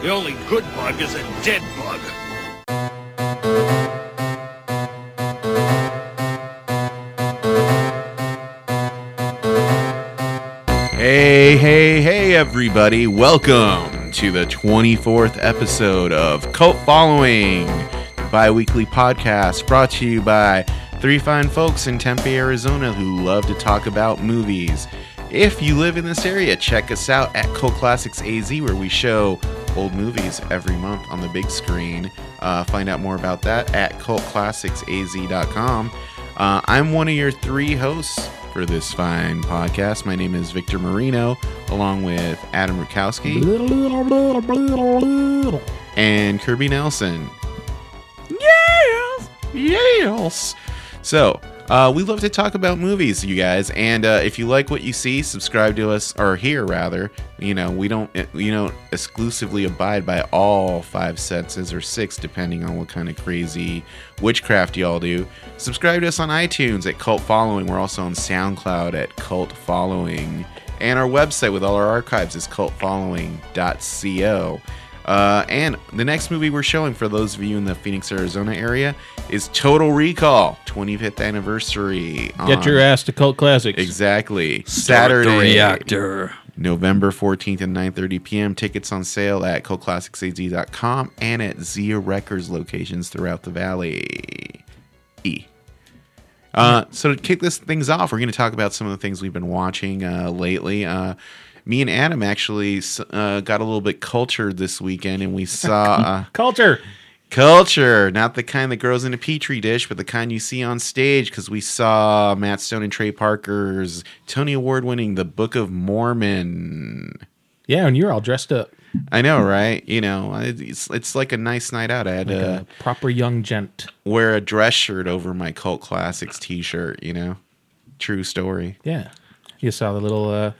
The only good bug is a dead bug. Hey, hey, hey, everybody. Welcome to the 24th episode of Cult Following, the bi weekly podcast brought to you by three fine folks in Tempe, Arizona who love to talk about movies. If you live in this area, check us out at Cult Classics AZ, where we show old movies every month on the big screen. Uh, find out more about that at cultclassicsaz.com. Uh, I'm one of your three hosts for this fine podcast. My name is Victor Marino, along with Adam Rukowski and Kirby Nelson. Yes, yes. So, uh, we love to talk about movies, you guys. And uh, if you like what you see, subscribe to us, or here rather. You know, we don't, you know, exclusively abide by all five senses or six, depending on what kind of crazy witchcraft y'all do. Subscribe to us on iTunes at Cult Following. We're also on SoundCloud at Cult Following. And our website with all our archives is cultfollowing.co. Uh, and the next movie we're showing for those of you in the Phoenix, Arizona area is Total Recall, 25th anniversary. Get your ass to Cult Classics. Exactly. Saturday, reactor. November 14th at 9.30 p.m. Tickets on sale at cultclassicsaz.com and at Zia Records locations throughout the valley. E. Uh, so to kick this things off, we're going to talk about some of the things we've been watching uh, lately. Uh, me and Adam actually uh, got a little bit cultured this weekend, and we saw uh, Culture. culture, not the kind that grows in a petri dish, but the kind you see on stage. Because we saw Matt Stone and Trey Parker's Tony Award winning The Book of Mormon. Yeah, and you're all dressed up I know, right? You know, it's it's like a nice night out. I had like to a proper young gent. wear a dress shirt over my Cult Classics T-shirt. You know, true story. Yeah. You saw the little uh,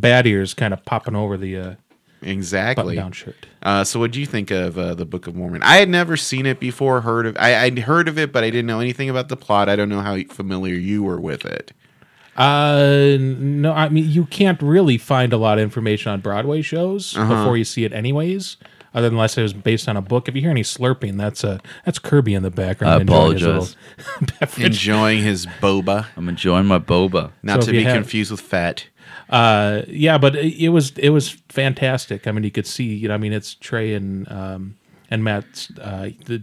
bat ears kind of popping over the uh, Exactly. button-down shirt. Uh, so, what do you think of uh, the Book of Mormon? I had never seen it before. Heard of? I, I'd heard of it, but I didn't know anything about the plot. I don't know how familiar you were with it. Uh, no, I mean you can't really find a lot of information on Broadway shows Uh-huh. before you see it, anyways. Other than unless it was based on a book. If you hear any slurping, that's uh that's Kirby in the background. I enjoying his apologize. Enjoying his boba, I'm enjoying my boba. not So to be you have- confused with fat. Uh, yeah, but it, it was it was fantastic. I mean, you could see, you know, I mean, it's Trey and um, and Matt's uh, the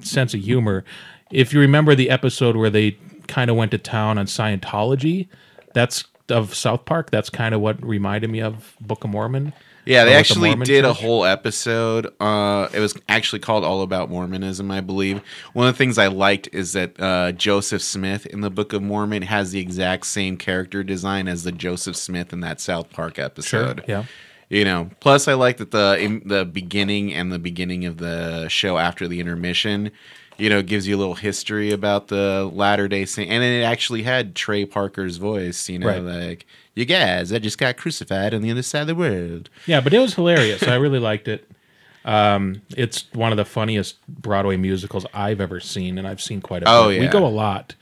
sense of humor. If you remember the episode where they kind of went to town on Scientology, that's of South Park. That's kind of what reminded me of Book of Mormon. Yeah, they the actually Mormon did a whole episode. Uh, it was actually called All About Mormonism, I believe. One of the things I liked is that uh, Joseph Smith in the Book of Mormon has the exact same character design as the Joseph Smith in that South Park episode. yeah. You know, plus I like that the in the beginning and the beginning of the show after the intermission, you know, gives you a little history about the Latter Day Saint, and then it actually had Trey Parker's voice. You know, Right. like you guys, I just got crucified on the other side of the world. Yeah, but it was hilarious. I really liked it. Um, it's one of the funniest Broadway musicals I've ever seen, and I've seen quite a bit. Oh, We go a lot.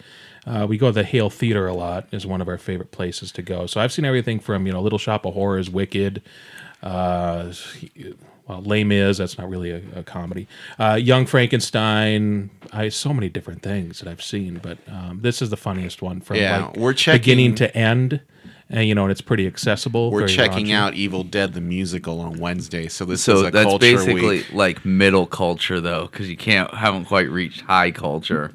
Uh, we go to the Hale Theater a lot. is one of our favorite places to go. So I've seen everything from you know Little Shop of Horrors, Wicked, uh, well Les Mis. That's not really a, a comedy. Uh, Young Frankenstein. I so many different things that I've seen, but um, this is the funniest one from Yeah, like we're checking- beginning to end. And you know, and it's pretty accessible. We're checking raunchy. out Evil Dead the musical on Wednesday, so this is So a that's culture basically week. like middle culture though, because you can't haven't quite reached high culture.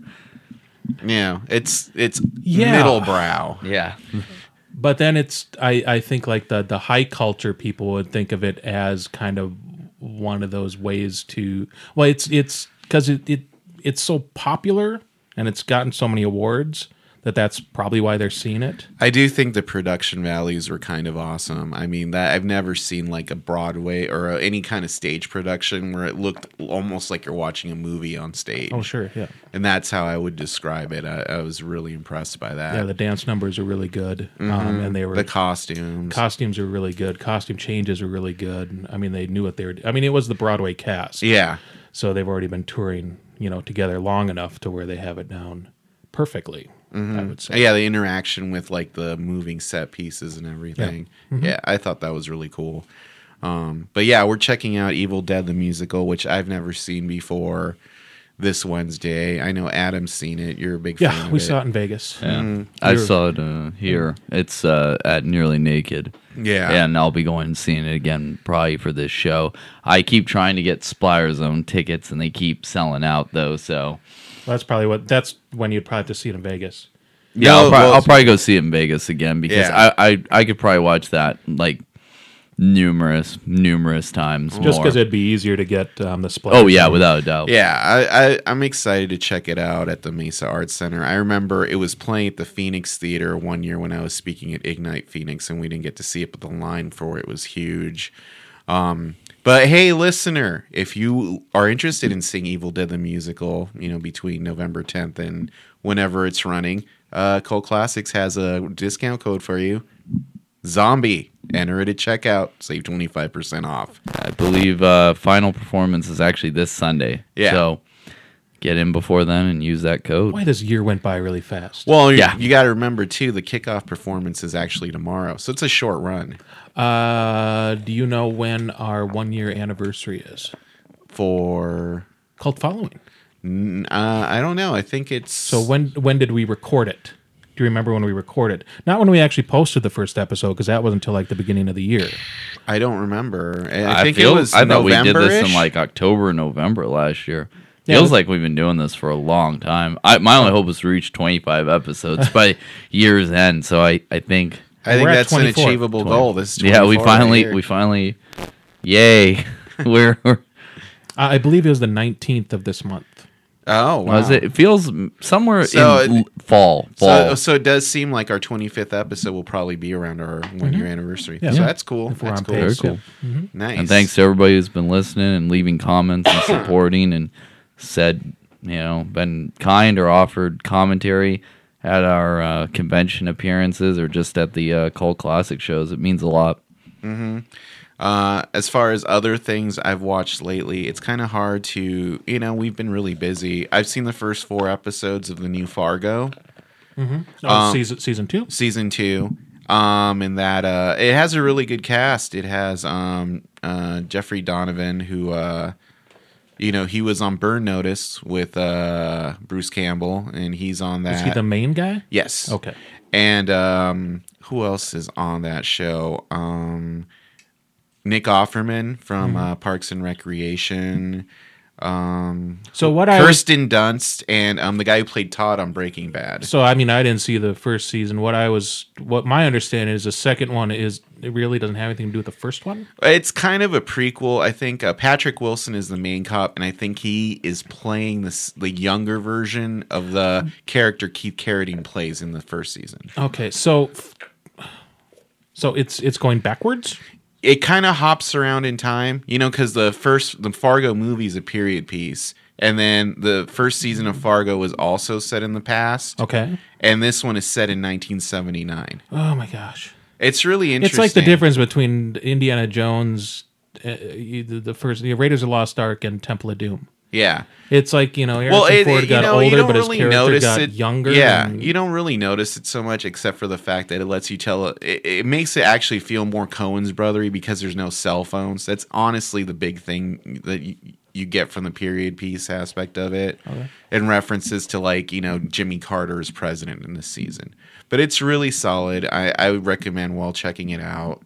Yeah, it's it's Yeah. middle brow. Yeah. but then it's I, I think like the the high culture people would think of it as kind of one of those ways to well it's it's because it, it it's so popular and it's gotten so many awards that that's probably why they're seeing it I do think the production values were kind of awesome. I mean, that I've never seen like a Broadway or a, any kind of stage production where it looked almost like you're watching a movie on stage. oh sure yeah And that's how I would describe it. I, I was really impressed by that. yeah the dance numbers are really good um, and they were the costumes. costumes are really good costume changes are really good i mean they knew what they were i mean it was the broadway cast yeah. so they've already been touring you know together long enough to where they have it down perfectly i would say Yeah, the interaction with like the moving set pieces and everything. Yeah, I thought that was really cool. Um, but yeah, we're checking out Evil Dead the musical, which I've never seen before. This Wednesday, I know Adam's seen it. You're a big fan. Yeah, of we saw it in Vegas. Yeah. I You're- saw it uh, here. It's uh, at Nearly Naked. Yeah. And I'll be going and seeing it again probably for this show. I keep trying to get Splatter Zone tickets and they keep selling out though. So That's probably what. That's when you'd probably have to see it in Vegas. yeah, No, I'll, probably, well- I'll probably go see it in Vegas again because Yeah. I, I I could probably watch that like numerous numerous times. Just because it'd be easier to get um, the split. Oh yeah, without a doubt. Yeah, I, I, I'm excited to check it out at the Mesa Arts Center. I remember it was playing at the Phoenix Theater one year when I was speaking at Ignite Phoenix, and we didn't get to see it, but the line for it was huge. Um, but hey, listener, if you are interested in seeing Evil Dead the musical, you know, between November 10th and whenever it's running, uh, Cult Classics has a discount code for you. Zombie. Enter it at checkout. Save 25% off. I believe uh, final performance is actually this Sunday. Yeah. So get in before then and use that code. Why this year went by really fast? Well, Yeah. you, you got to remember too, the kickoff performance is actually tomorrow, so it's a short run Uh, do you know when our one year anniversary is? for. Cult following. n- Uh, I don't know. I think it's So when when did we record it? Do you remember when we recorded? Not when we actually posted the first episode, because that wasn't until like the beginning of the year. I don't remember. I, I, think feel, it was. I thought we did this November-ish. in like October, November last year. Yeah, Feels but- like we've been doing this for a long time. I, my only hope is to reach 25 episodes by year's end. So I, I think, I think that's an 24. achievable goal. This yeah, we 24 right finally, we finally, yay. we're, we're Uh, I believe it was the nineteenth of this month. Oh, wow. was it? It feels somewhere So in it- fall. Fall. So, so it does seem like our 25th episode will probably be around our one year anniversary. Mm-hmm. Yeah. So Yeah. that's cool. That's cool. pace, Very yeah. cool. Nice. And thanks to everybody who's been listening and leaving comments and supporting and said, you know, been kind or offered commentary at our uh, convention appearances or just at the uh, Cult Classic shows. It means a lot. Uh, as far as other things I've watched lately, it's kind of hard to, you know, we've been really busy. I've seen the first four episodes of the new Fargo Oh, season season two. season two. Um, and that uh, it has a really good cast. It has um, uh, Jeffrey Donovan, who, uh, you know, he was on Burn Notice with uh, Bruce Campbell, and he's on that. Is he the main guy? yes. Okay. And um, who else is on that show? Um, Nick Offerman from uh, Parks and Recreation. Um, So what I Kirsten Dunst and um, the guy who played Todd on Breaking Bad. so I mean I didn't see the first season. What I was what my understanding is the second one is it really doesn't have anything to do with the first one. It's kind of a prequel. I think uh, Patrick Wilson is the main cop, and I think he is playing this the younger version of the character Keith Carradine plays in the first season. Okay, so so it's it's going backwards. It kind of hops around in time, you know, because the first the Fargo movie is a period piece, and then the first season of Fargo was also set in the past, Okay. and this one is set in 1979. Oh my gosh. It's really interesting. It's like the difference between Indiana Jones, uh, the, the first the Raiders of the Lost Ark, and Temple of Doom. Yeah. It's like you know Harrison Well, it, Ford it- got know, older, but his really character notice got it. younger. Yeah, and- you don't really notice it so much, except for the fact that it lets you tell. It, it makes it actually feel more Coen's brothery because there's no cell phones. That's honestly the big thing that you, you get from the period piece aspect of it, and references to like you know Jimmy Carter as president in this season. But it's really solid. I, I would recommend while checking it out.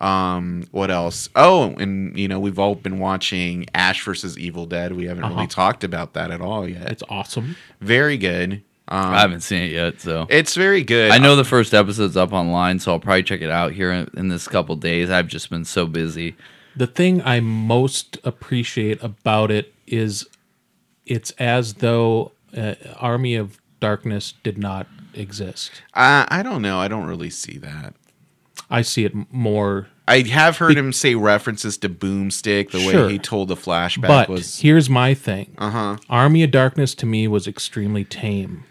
Um, what else? Oh, and you know we've all been watching Ash versus Evil Dead. We haven't Uh-huh. really talked about that at all yet. it's awesome. Very good. Um, I haven't seen it yet, so. it's very good. I know the first episode's up online, so I'll probably check it out here in, in this couple days. I've just been so busy. The thing I most appreciate about it is it's as though uh, Army of Darkness did not exist. Uh, I don't know. I don't really see that. I see it more. I have heard him say references to Boomstick, the Sure. way he told the flashback But was. here's my thing. Uh huh. Army of Darkness to me was extremely tame.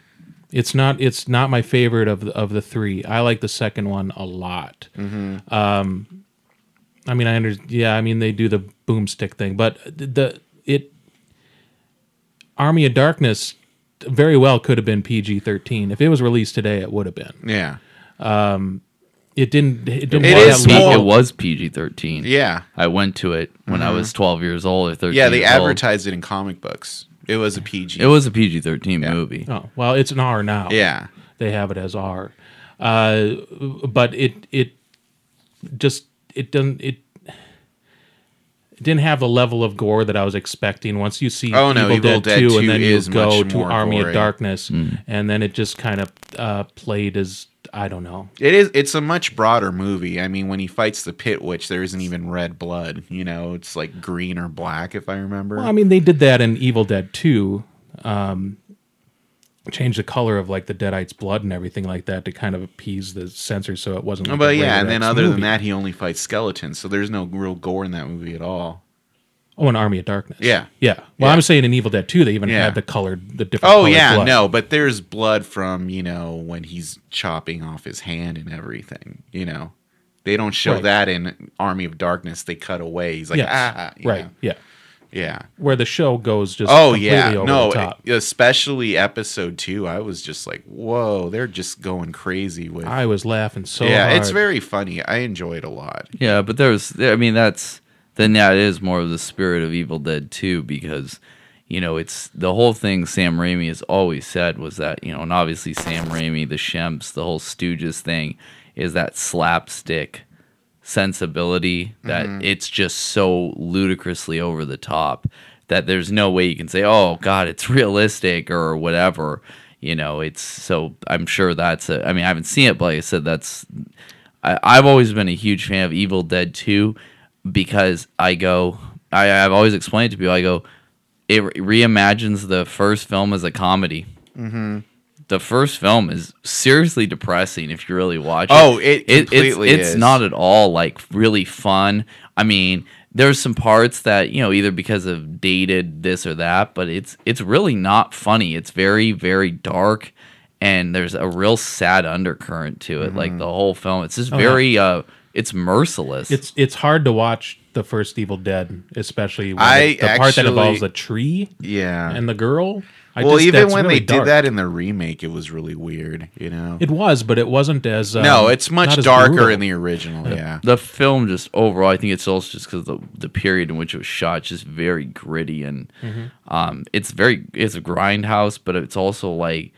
It's not. It's not my favorite of the, of the three. I like the second one a lot. Mm-hmm. Um, I mean, I under. Yeah, I mean they do the boomstick thing, but the, the it Army of Darkness very well could have been PG thirteen. If it was released today, it would have been. Yeah. It didn't. It didn't It have that P- small. level. it was PG thirteen. Yeah. I went to it when I was twelve years old or thirteen. Yeah, they years old. advertised it in comic books. It was a PG. It was a PG thirteen Yeah. movie. Oh well, it's an R now. Yeah. they have it as R. Uh, but it it just it doesn't it. It didn't have the level of gore that I was expecting. Once you see Oh, no, Evil, Evil Dead, Dead 2, 2 and then you go to Army gory. of Darkness, and then it just kind of uh, played as I don't know. It is. It's a much broader movie. I mean, when he fights the Pit Witch, there isn't even red blood. You know, it's like green or black, if I remember. Well, I mean, they did that in Evil Dead 2. Um, change the color of like the Deadites' blood and everything like that to kind of appease the censors, so it wasn't. Like but a yeah, and then other movie. than that, he only fights skeletons, so there's no real gore in that movie at all. Oh, an Army of Darkness. Yeah. yeah. Well, Yeah. I'm saying in Evil Dead 2, they even Yeah. had the colored, the different. Oh colored yeah, blood. no, but there's blood from you know when he's chopping off his hand and everything. You know, they don't show Right. that in Army of Darkness. They cut away. He's like Yes. ah, you right. know. Yeah, yeah. where the show goes just Oh completely yeah, over no, the top. especially episode two. I was just like, whoa, they're just going crazy with. I was laughing so yeah, hard. it's very funny. I enjoy it a lot. Yeah, but there's, I mean, that's then yeah, it is more of the spirit of Evil Dead 2 because you know it's the whole thing. Sam Raimi has always said was that you know, and obviously Sam Raimi, the Shemps, the whole Stooges thing is that slapstick sensibility that mm-hmm. it's just so ludicrously over the top that there's no way you can say, "Oh God, it's realistic" or whatever. You know, it's so. I'm sure that's. A, I mean, I haven't seen it, but like I said, that's. I, I've always been a huge fan of Evil Dead 2 because I go. I, I've always explained to people. I go. It re- reimagines the first film as a comedy. Mm-hmm. The first film is seriously depressing if you really watch it. Oh, it completely it's, it's is. not at all like really fun. I mean, there's some parts that you know either because of dated this or that, but it's it's really not funny. It's very very dark, and there's a real sad undercurrent to it. Mm-hmm. Like the whole film, it's just Oh, yeah. very uh, it's merciless. It's it's hard to watch the first Evil Dead, especially when I the, the part that involves the tree Yeah. and the girl. I well, just- even when really they dark. did that in the remake, it was really weird. You know. it was, but it wasn't as um, no, it's much darker brutal. in the original. Yeah. the film just overall, I think it's also just because the the period in which it was shot, it's just very gritty and um, it's very it's a grindhouse, but it's also like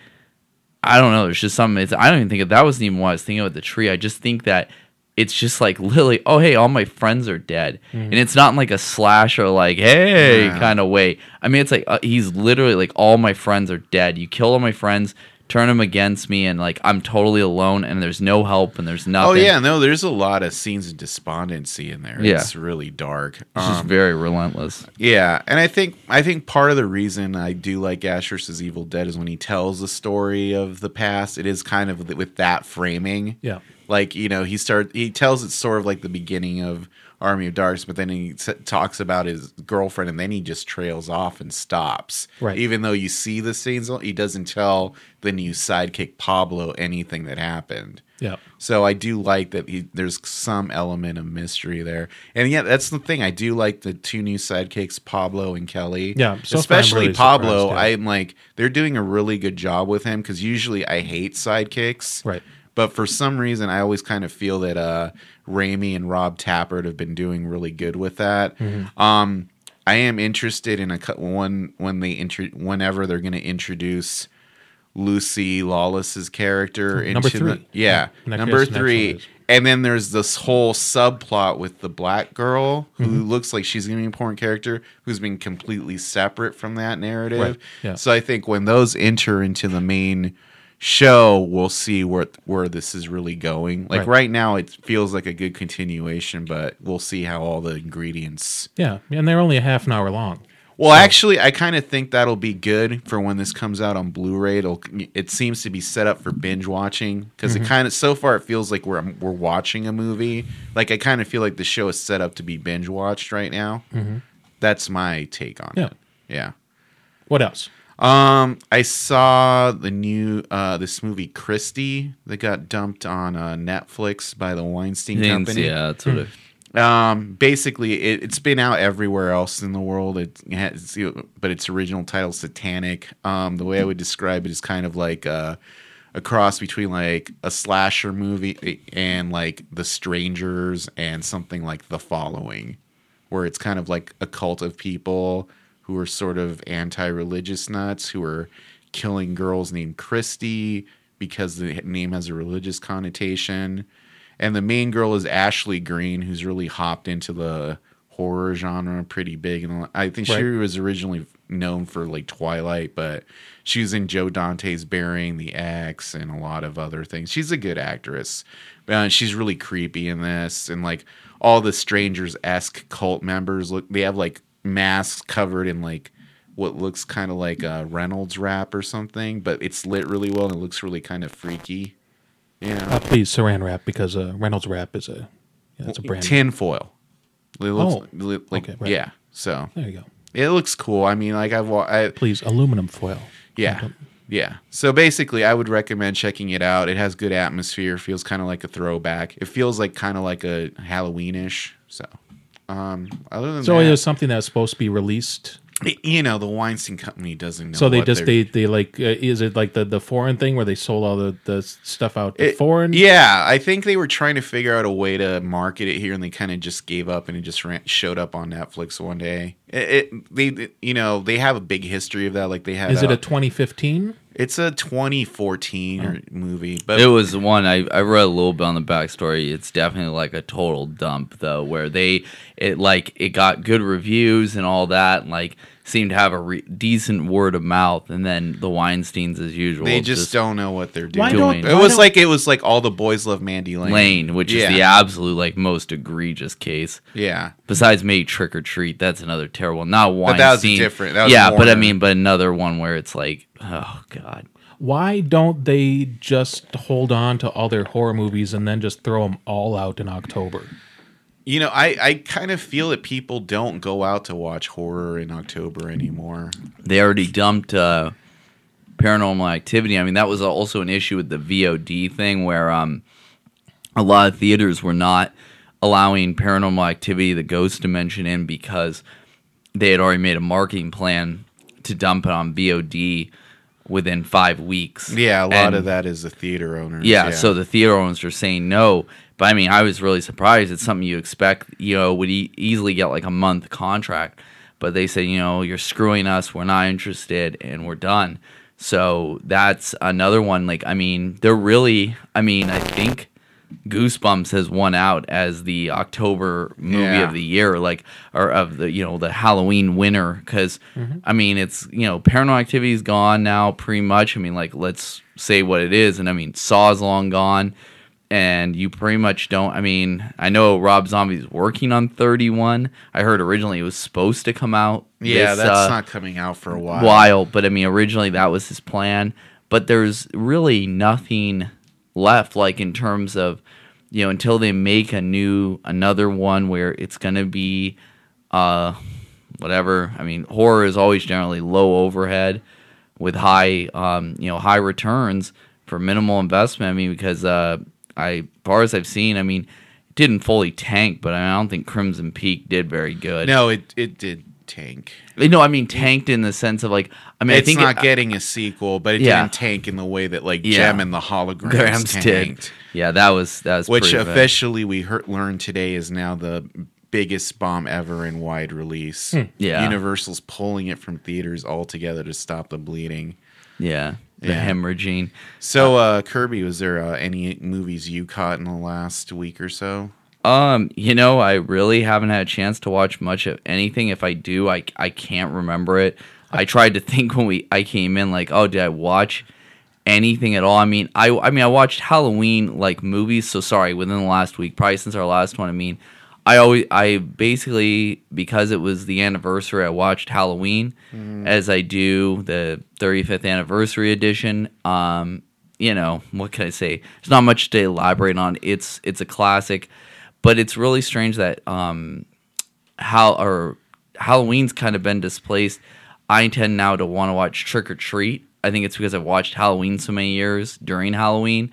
I don't know. There's just something. It's, I don't even think of that wasn't even what I was thinking about the tree. I just think that it's just like literally, oh hey, all my friends are dead, and it's not in like a slash or like hey Yeah. kind of way. I mean, it's like uh, he's literally like all my friends are dead. You kill all my friends. Turn them against me, and like I'm totally alone, and there's no help, and there's nothing. Oh yeah, no, there's a lot of scenes of despondency in there. Yeah. It's really dark. it's just Um, very relentless. Yeah, and I think I think part of the reason I do like Ash vs. Evil Dead is when he tells the story of the past. It is kind of with that framing. Yeah. Like you know he starts he tells it sort of like the beginning of Army of Darkness, but then he s- talks about his girlfriend, and then he just trails off and stops. Right. Even though you see the scenes, he doesn't tell the new sidekick Pablo anything that happened. Yeah. So I do like that he, there's some element of mystery there, and yeah, that's the thing. I do like the two new sidekicks, Pablo and Kelly. Yeah, so especially really Pablo. yeah. I'm like they're doing a really good job with him because usually I hate sidekicks, Right. But for some reason, I always kind of feel that uh, Raimi and Rob Tapert have been doing really good with that. Mm-hmm. Um, I am interested in a one when they intro whenever they're going to introduce Lucy Lawless's character Number into the three. yeah Yeah. Number three. And then there's this whole subplot with the black girl who Mm-hmm. looks like she's going to be an important character who's been completely separate from that narrative. Right, yeah. So I think when those enter into the main show, we'll see where where this is really going. Like Right. right, now, it feels like a good continuation, but we'll see how all the ingredients. Yeah. And they're only a half an hour long. Well, actually, I kind of think that'll be good for when this comes out on Blu-ray. It'll, it seems to be set up for binge watching because Mm-hmm. it kind of so far it feels like we're we're watching a movie. Like I kind of feel like the show is set up to be binge watched right now. That's my take on Mm-hmm. Yeah. it. Yeah. What else? Um, I saw the new uh this movie Christie that got dumped on uh, Netflix by the Weinstein Company. Yeah, that's what it, Um, basically, it, it's been out everywhere else in the world. It has, but its original title, Satanic. Um, the way I would describe it is kind of like uh, a cross between like a slasher movie and like The Strangers and something like The Following, where it's kind of like a cult of people who are sort of anti-religious nuts who are killing girls named Christy because the name has a religious connotation. And the main girl is Ashley Greene, who's really hopped into the horror genre pretty big. And I think she was originally known for like Twilight, but she was in Joe Dante's Burying the Ex and a lot of other things. She's a good actress. Uh, she's really creepy in this. And like all the strangers esque cult members look, they have like masks covered in like what looks kind of like a Reynolds wrap or something, but it's lit really well and it looks really kind of freaky. Know, Uh, please saran wrap because uh, Reynolds wrap is a yeah, that's a brand. tin foil. It looks Oh, li- like okay, right. yeah. So There you go. it looks cool. I mean, like I've I, Please aluminum foil. yeah. Yeah. So basically, I would recommend checking it out. It has good atmosphere. Feels kind of like a throwback. It feels like kind of like a Halloweenish. So, um, other than So that, it was something that's supposed to be released. it- you know, the Weinstein Company doesn't know. So they what just they're- they they like uh, is it like the the foreign thing where they sold all the the stuff out to It- foreign? Yeah, I think they were trying to figure out a way to market it here, and they kind of just gave up, and it just ran, showed up on Netflix one day. It, it they you know they have a big history of that. Like they had Is it a 2015? It's a 2014 or hmm. movie, but It was one I, I read a little bit on the backstory. It's definitely like a total dump though, where they it like it got good reviews and all that, and like seemed to have a re- decent word of mouth, and then the Weinstein's as usual. they just, don't know what they're doing. Why don't- it was like it was like all the boys love Mandy Lane. Lane, which Yeah. is the absolute like most egregious case. Yeah, Besides maybe Trick or Treat, that's another terrible. Not Weinstein. But that was different- that was yeah, but I mean, but another one where it's like, oh god. Why don't they just hold on to all their horror movies and then just throw them all out in October? You know, I I kind of feel that people don't go out to watch horror in October anymore. they already dumped uh, paranormal activity i mean that was also an issue with the vod thing where um, a lot of theaters were not allowing paranormal activity the ghost dimension in because they had already made a marketing plan to dump it on vod within five weeks Yeah, a lot And- of that is the theater owners. yeah, so the theater owners are saying no. But I mean, I was really surprised. It's something you expect, you know, would e- easily get like a month contract. But they said, you know, you're screwing us. We're not interested and we're done. So that's another one. Like, I mean, they're really, I mean, I think Goosebumps has won out as the October movie Yeah. of the year, like, or of the, you know, the Halloween winner. Because, mm-hmm. I mean, it's, you know, paranormal activity is gone now pretty much. I mean, like, let's say what it is. And I mean, Saw's long gone. And you pretty much don't. I mean, I know Rob Zombie's working on 31. I heard originally it was supposed to come out. yeah, this, that's uh, not coming out for a while. while, but I mean, originally that was his plan. But there's really nothing left, like in terms of, you know, until they make a new another one where it's gonna be, uh, whatever. I mean, horror is always generally low overhead with high, um, you know, high returns for minimal investment. I mean, because uh, I, as far as I've seen, I mean, it didn't fully tank, but I don't think Crimson Peak did very good. No, it it did tank. Eh, no, I mean tanked in the sense of like I mean it's I think not it, getting a sequel, but it Yeah. didn't tank in the way that like Yeah. Jem and the holograms Grams did. tanked. Yeah, that was that was Which pretty bad. officially we heard, learned today is now the biggest bomb ever in wide release. Hmm. Yeah. Universal's pulling it from theaters altogether to stop the bleeding. Yeah, the Yeah. hemorrhaging. So, uh, Kirby, was there uh, any movies you caught in the last week or so? Um, you know, I really haven't had a chance to watch much of anything. If I do, I I can't remember it. I tried to think when we I came in like, oh, did I watch anything at all? I mean, I I mean, I watched Halloween like movies. So sorry, within the last week, probably since our last one. I mean, I always I basically because it was the anniversary, I watched Halloween as I do the 35th anniversary edition. Um, you know, what can I say? There's not much to elaborate on. It's it's a classic, but it's really strange that um how or Halloween's kind of been displaced. I tend now to want to watch Trick or Treat. I think it's because I've watched Halloween so many years during Halloween.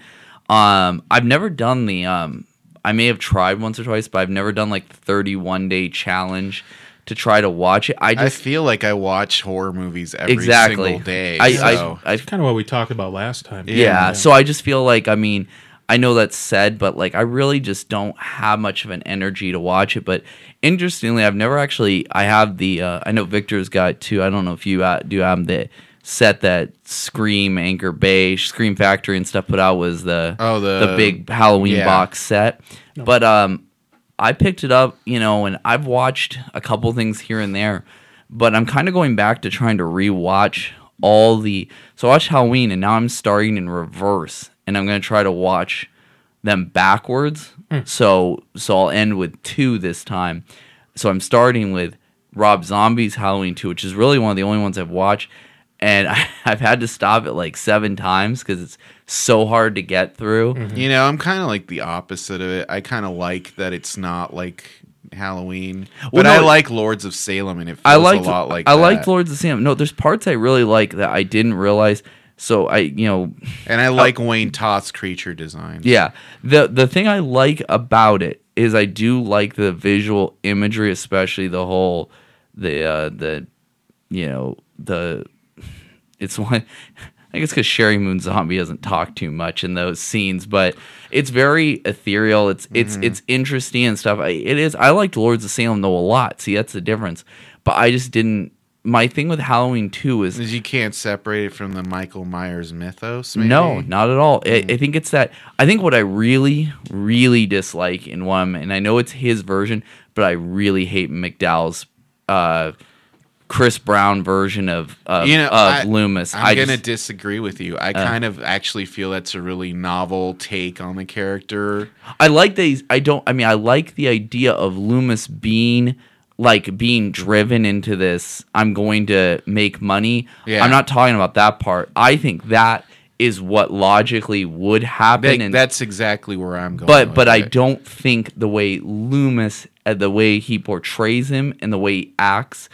Um, I've never done the. Um, I may have tried once or twice, but I've never done like the 31 day challenge to try to watch it. I I just feel like I watch horror movies every exactly single day. I, so. I, I Kind of what we talked about last time. yeah, so I just feel like I mean I know that's said, but like I really just don't have much of an energy to watch it. But interestingly, I've never actually. I have the. Uh, I know Victor's got two. I don't know if you uh, do have the set that Scream, Anchor Bay, Scream Factory, and stuff put out was the Oh, the- the big Halloween yeah. box set. But um, I picked it up, you know, and I've watched a couple things here and there, but I'm kind of going back to trying to rewatch all the. So I watched Halloween, and now I'm starting in reverse, and I'm going to try to watch them backwards. So so I'll end with two this time. So I'm starting with Rob Zombie's Halloween 2, which is really one of the only ones I've watched. And I, I've had to stop it like seven times because it's so hard to get through. You know, I'm kind of like the opposite of it. I kind of like that it's not like Halloween, Well, but no, I like Lords of Salem, and it feels I liked a lot like I that. liked Lords of Salem. No, there's parts I really like that I didn't realize. So I, you know, and I like Wayne Toth's creature design. yeah. The the thing I like about it is I do like the visual imagery, especially the whole the uh the you know the it's one I guess because Sheri Moon Zombie doesn't talk too much in those scenes, but it's very ethereal. It's it's it's interesting and stuff. I, it is. I liked Lords of Salem though a lot. See, that's the difference. But I just didn't. My thing with Halloween two is Is you can't separate it from the Michael Myers mythos. Maybe? no, not at all. I, I think it's that. I think what I really, really dislike in one, and I know it's his version, but I really hate McDowell's uh, Chris Brown version of of, You know, of I- Loomis. I'm I gonna Uh. disagree with you. I kind of actually feel that's a really novel take on the character. I like these. I don't. I mean, I like the idea of Loomis being like being driven into this. I'm going to make money. Yeah. I'm not talking about that part. I think that is what logically would happen. That- and that's exactly where I'm going. but but I don't think the way Loomis, uh, the way he portrays him, and the way he acts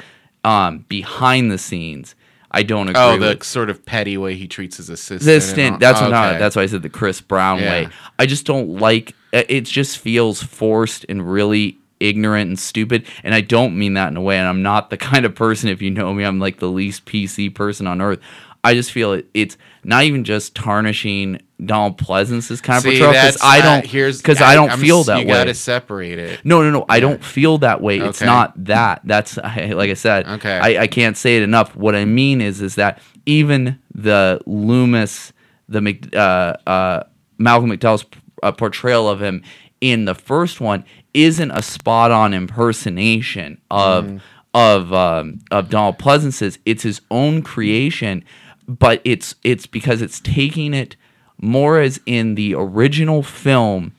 um, behind the scenes, I don't agree Oh, the with. sort of petty way he treats his assistant. This and stint, all- that's what okay. that's why I said the Chris Brown Yeah. way. I just don't like. uh, It just feels forced and really ignorant and stupid. And I don't mean that in a way. And I'm not the kind of person. If you know me, I'm like the least PC person on earth. I just feel it, it's not even just tarnishing Donald Pleasence's kind of See, portrayal because I don't here's because I, don't I'm feel that you way. You gotta separate it. No, no, no. I don't feel that way. It's not that. That's I, like I said. Okay. I, I can't say it enough. What I mean is, is that even the Loomis, the uh, uh, Malcolm McDowell's uh, portrayal of him in the first one isn't a spot on impersonation of Mm. of um, of Donald Pleasence's. It's his own creation, but it's it's because it's taking it more as in the original film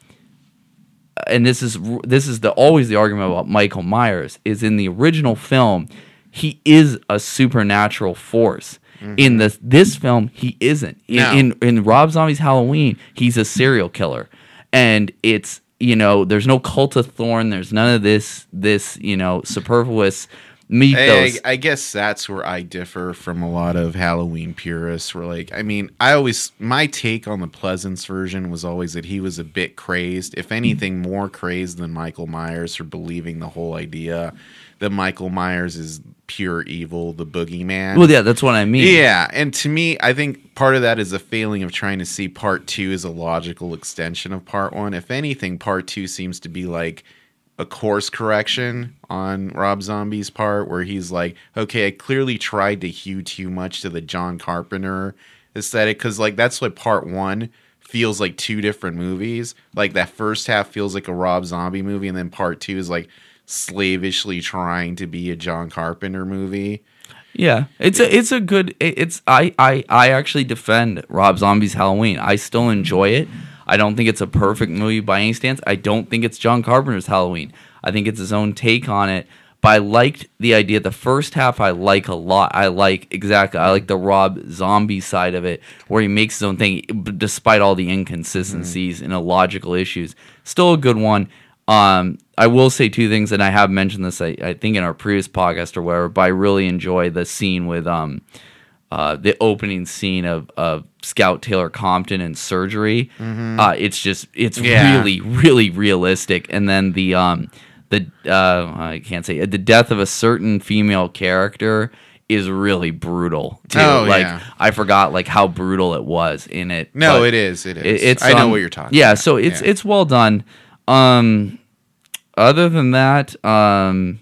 and this is this is the always the argument about Michael Myers is in the original film he is a supernatural force. In mm-hmm. this this film he isn't. In, No. in in Rob Zombie's Halloween he's a serial killer, and it's you know there's no cult of thorn. There's none of this this you know superfluous Hey, mythos. I, I guess that's where I differ from a lot of Halloween purists. Where like, I mean, I always my take on the Pleasence version was always that he was a bit crazed, if mm-hmm. anything, more crazed than Michael Myers for believing the whole idea that Michael Myers is pure evil, the boogeyman. well, yeah, that's what I mean. Yeah, and to me, I think part of that is a failing of trying to see part two as a logical extension of part one. If anything, part two seems to be like a course correction on Rob Zombie's part, where he's like, okay, I clearly tried to hew too much to the John Carpenter aesthetic, because like that's what part one feels like two different movies. Like that first half feels like a Rob Zombie movie, and then part two is like slavishly trying to be a John Carpenter movie. Yeah, it's a it's a good it's I I I actually defend Rob Zombie's Halloween. I still enjoy it. I don't think it's a perfect movie by any stance. I don't think it's John Carpenter's Halloween. I think it's his own take on it. But I liked the idea. The first half I like a lot. I like exactly. I like the Rob Zombie side of it, where he makes his own thing, despite all the inconsistencies and illogical issues. Still a good one. Um, I will say two things, and I have mentioned this, I, I think, in our previous podcast or whatever. But I really enjoy the scene with um, uh, the opening scene of, of Scout Taylor Compton and surgery. Uh, it's just it's Yeah. really really realistic, and then the um, the uh, I can't say the death of a certain female character is really brutal too. Oh, like yeah. I forgot like how brutal it was in it. No, it is. It is. it- it's I know um, what you're talking. Yeah, about. so it's Yeah. it's well done. Um, other than that, um,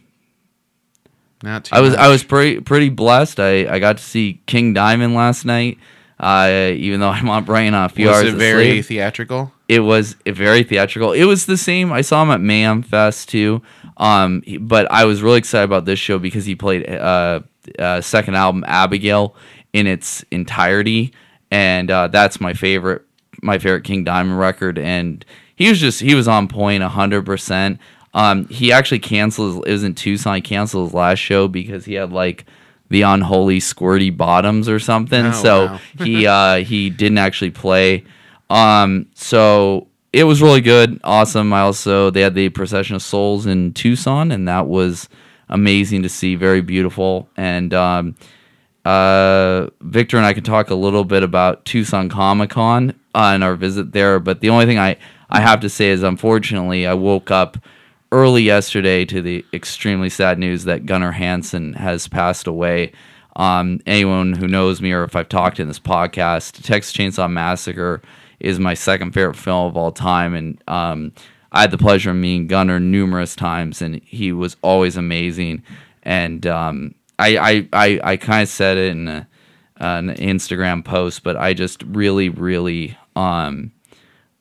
not too I was much. I was pretty pretty blessed. I, I got to see King Diamond last night. Uh, even though I'm on brain off few Was it very sleep. theatrical? It was very theatrical. It was the same. I saw him at Mayhem Fest too. Um, but I was really excited about this show because he played uh, uh second album Abigail in its entirety, and uh, that's my favorite my favorite King Diamond record. And he was just he was on point hundred percent. Um, he actually canceled. It was in Tucson. He canceled his last show because he had like the unholy squirty bottoms or something. Oh, so wow. he uh, he didn't actually play. Um, so it was really good, awesome. I also they had the Procession of Souls in Tucson, and that was amazing to see, very beautiful. And um, uh, Victor and I can talk a little bit about Tucson Comic Con uh, and our visit there. But the only thing I I have to say is, unfortunately, I woke up early yesterday to the extremely sad news that Gunnar Hansen has passed away. Um, anyone who knows me or if I've talked in this podcast, Texas Chainsaw Massacre is my second favorite film of all time, and um, I had the pleasure of meeting Gunnar numerous times, and he was always amazing. And um, I, I, I, I kind of said it in a, an Instagram post, but I just really, really, um,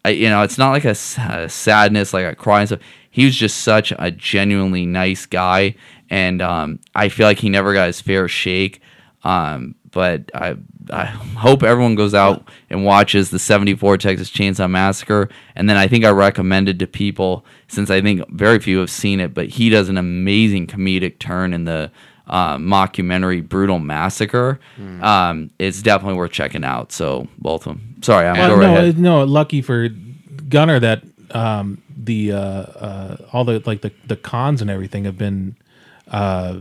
I, you know, it's not like a sadness, like a cry and stuff. He was just such a genuinely nice guy, and um, I feel like he never got his fair shake. Um, but I, I hope everyone goes out and watches the '74 Texas Chainsaw Massacre, and then I think I recommended to people since I think very few have seen it, but he does an amazing comedic turn in the uh, mockumentary "Brutal Massacre." Um, it's definitely worth checking out. So both of them. Sorry, I'm Well, no, ahead. no. Lucky for Gunnar that um, the uh, uh, all the like the the cons and everything have been uh,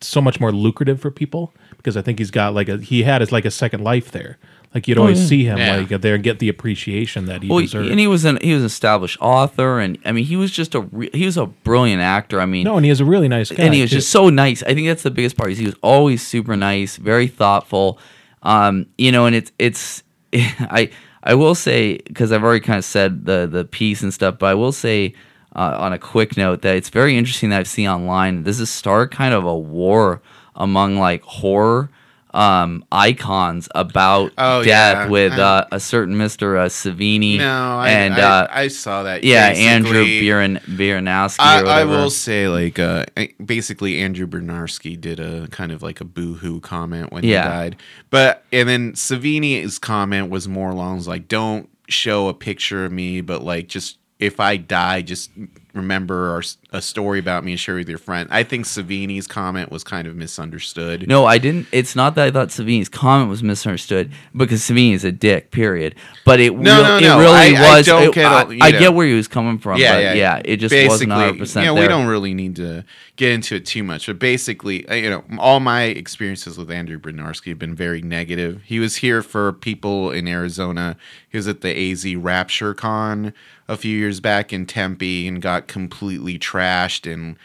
so much more lucrative for people because I think he's got like a he had his like a second life there. Like you'd always see him Yeah. like there and get the appreciation that he Well, deserved. and he was an he was an established author, and I mean he was just a re- he was a brilliant actor. I mean, no, and he was a really nice guy. and he was too. just so nice. I think that's the biggest part. Is he was always super nice, very thoughtful. Um, you know, and it's it's I I will say because I've already kind of said the the piece and stuff, but I will say uh, on a quick note that it's very interesting that I've seen online. This is a start kind of a war among like horror um icons about Oh, death yeah. with uh, a certain Mr. Uh, Savini No, I, and I, uh, I saw that. yeah Andrew Biran Biranowski I, I will say, like, uh, basically, Andrew Bryniarski did a kind of like a boo-hoo comment when Yeah. he died, but and then Savini's comment was more along like, "Don't show a picture of me, but like, just if I die, just remember our, a story about me and share with your friend." I think Savini's comment was kind of misunderstood. No, I didn't. It's not that I thought Savini's comment was misunderstood because Savini is a dick. Period. But it, No, real- no, it no. really I- I was. don't it- get I, I get where he was coming from. yeah, but yeah, yeah, it just wasn't 100 percent know, we don't really need to get into it too much, but basically, uh, you know, all my experiences with Andrew Bryniarski have been very negative. He was here for people in Arizona. He was at the AZ Rapture Con a few years back in Tempe and got completely trashed and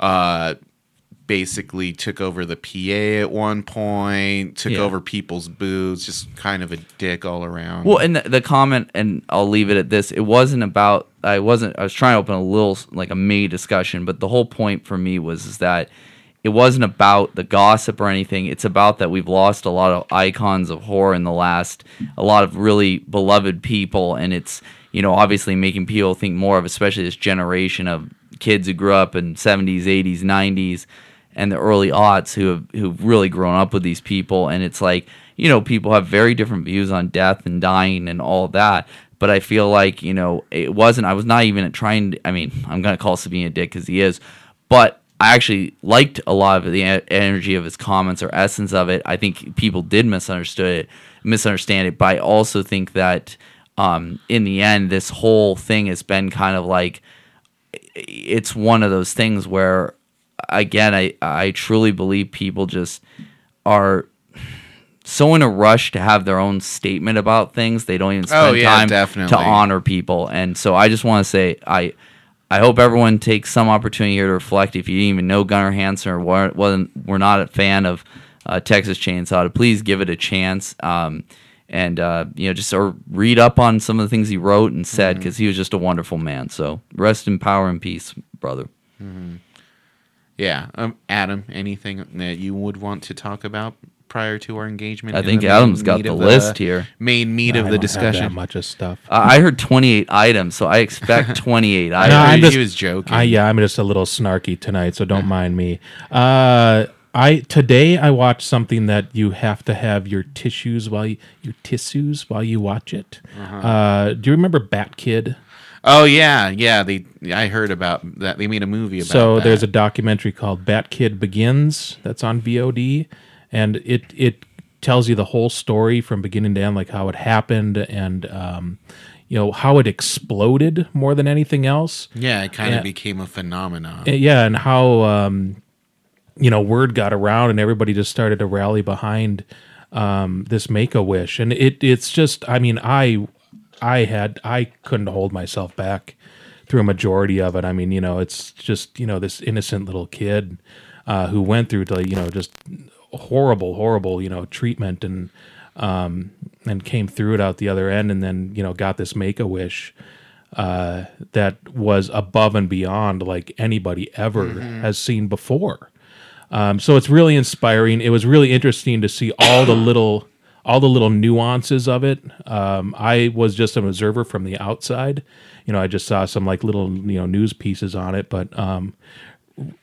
uh basically took over the PA at one point, took Yeah. over people's booths, just kind of a dick all around. Well, and the, the comment, and I'll leave it at this. It wasn't about. I wasn't. I was trying to open a little like a May discussion, but the whole point for me was is that it wasn't about the gossip or anything. It's about that we've lost a lot of icons of horror in the last, a lot of really beloved people, and it's you know obviously making people think more of, especially this generation of kids who grew up in seventies, eighties, nineties and the early aughts who have who've really grown up with these people. And it's like you know people have very different views on death and dying and all that. But i feel like you know it wasn't i was not even trying to, i mean i'm gonna call Savini a dick because he is but i actually liked a lot of the energy of his comments or essence of it. I think people did misunderstood it misunderstand it but i also think that um, in the end this whole thing has been kind of like it's one of those things where again I I truly believe people just are so in a rush to have their own statement about things they don't even spend Oh, yeah, time definitely. to honor people and so I just want to say I I hope everyone takes some opportunity here to reflect. If you didn't even know Gunnar Hansen or wa- wasn't, were not a fan of uh, Texas Chainsaw, to please give it a chance. Um, and uh, you know, just or read up on some of the things he wrote and said because he was just a wonderful man. So rest in power and peace, brother. Yeah, um, Adam, anything that you would want to talk about prior to our engagement? I think Adam's got meat the of list here. Main meat I of the don't have discussion. that much of stuff. Uh, I heard 28 items, so I expect 28 No, items. I'm he was joking. I yeah, I'm just a little snarky tonight, so don't mind me. Uh, I today I watched something that you have to have your tissues while you, your tissues while you watch it. uh do you remember Bat Kid? oh yeah, yeah. They I heard about that. They made a movie about. It. So that. there's a documentary called Bat Kid Begins that's on VOD, and it it tells you the whole story from beginning to end, like how it happened and um, you know how it exploded more than anything else. yeah. It kind of became a phenomenon. Yeah, and how um, you know word got around and everybody just started to rally behind um, this Make a Wish, and it it's just I mean I I had I couldn't hold myself back through a majority of it. I mean you know it's just you know this innocent little kid uh, who went through to you know just horrible horrible you know treatment and um, and came through it out the other end, and then you know got this Make a Wish uh, that was above and beyond like anybody ever has seen before. Um, so it's really inspiring. It was really interesting to see all the little all the little nuances of it. Um, I was just an observer from the outside. You know, I just saw some like little you know news pieces on it, but um,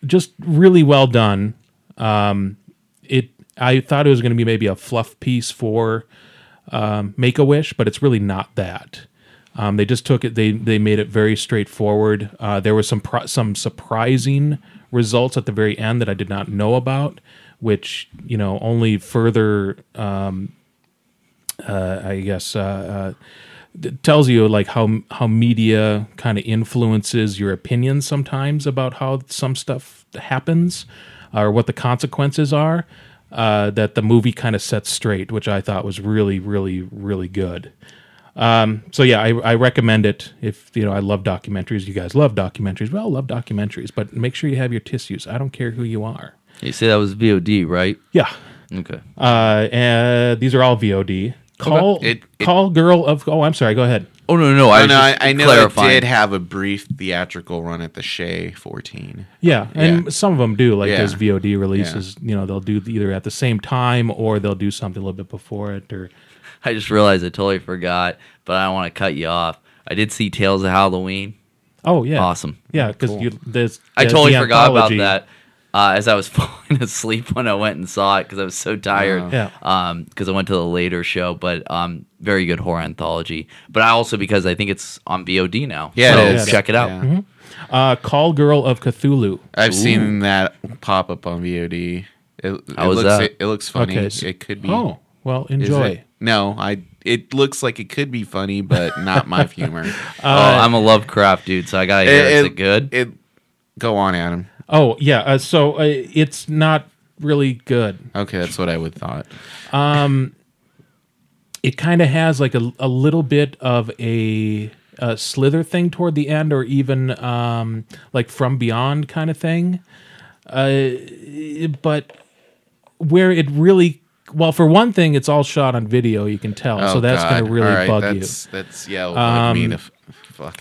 just really well done. Um, it I thought it was going to be maybe a fluff piece for um, Make a Wish, but it's really not that. Um, they just took it. They they made it very straightforward. Uh, there was some pro- some surprising results at the very end that I did not know about, which you know only further, um, uh, I guess, uh, uh, tells you like how how media kind of influences your opinions sometimes about how some stuff happens or what the consequences are. Uh, that the movie kind of sets straight, which I thought was really, really, really good. Um, so yeah, I, I recommend it. If you know, I love documentaries. You guys love documentaries. Well, love documentaries, but make sure you have your tissues. I don't care who you are. You say that was VOD, right? Yeah. Okay. Uh, and these are all VOD. Call It- it- call girl of. Oh, I'm sorry. Go ahead. Oh no, no, no! I, no, I, I know clarifying. it did have a brief theatrical run at the Shea 14. Yeah, and Yeah. some of them do like Yeah. those VOD releases. You know, they'll do either at the same time or they'll do something a little bit before it. Or I just realized I totally forgot, but I don't want to cut you off. I did see Tales of Halloween. oh yeah, Awesome. Yeah, because you there's I totally the forgot anthology. about that uh, as I was falling asleep when I went and saw it because I was so tired. Yeah. Um, because I went to the later show, but um, very good horror anthology. But I also because I think it's on VOD now. Yeah, so it is. check it out. Yeah. Uh, Call Girl of Cthulhu. I've seen that pop up on VOD. It, it How was looks that? It, it looks funny. Okay, it could be. Oh well, enjoy. No, I. It looks like it could be funny, but not my humor. oh, I'm a Lovecraft dude, so I gotta hear. is it good? It. Go on, Adam. Oh yeah, uh, so uh, it's not really good. Okay, that's what I would thought. Um, it kind of has like a, a little bit of a, a slither thing toward the end, or even um, like from beyond kind of thing. Uh, but where it really well, for one thing, it's all shot on video. You can tell, so Oh, that's going to really All right, bug you. Um, that's, That's yeah. Like me to f-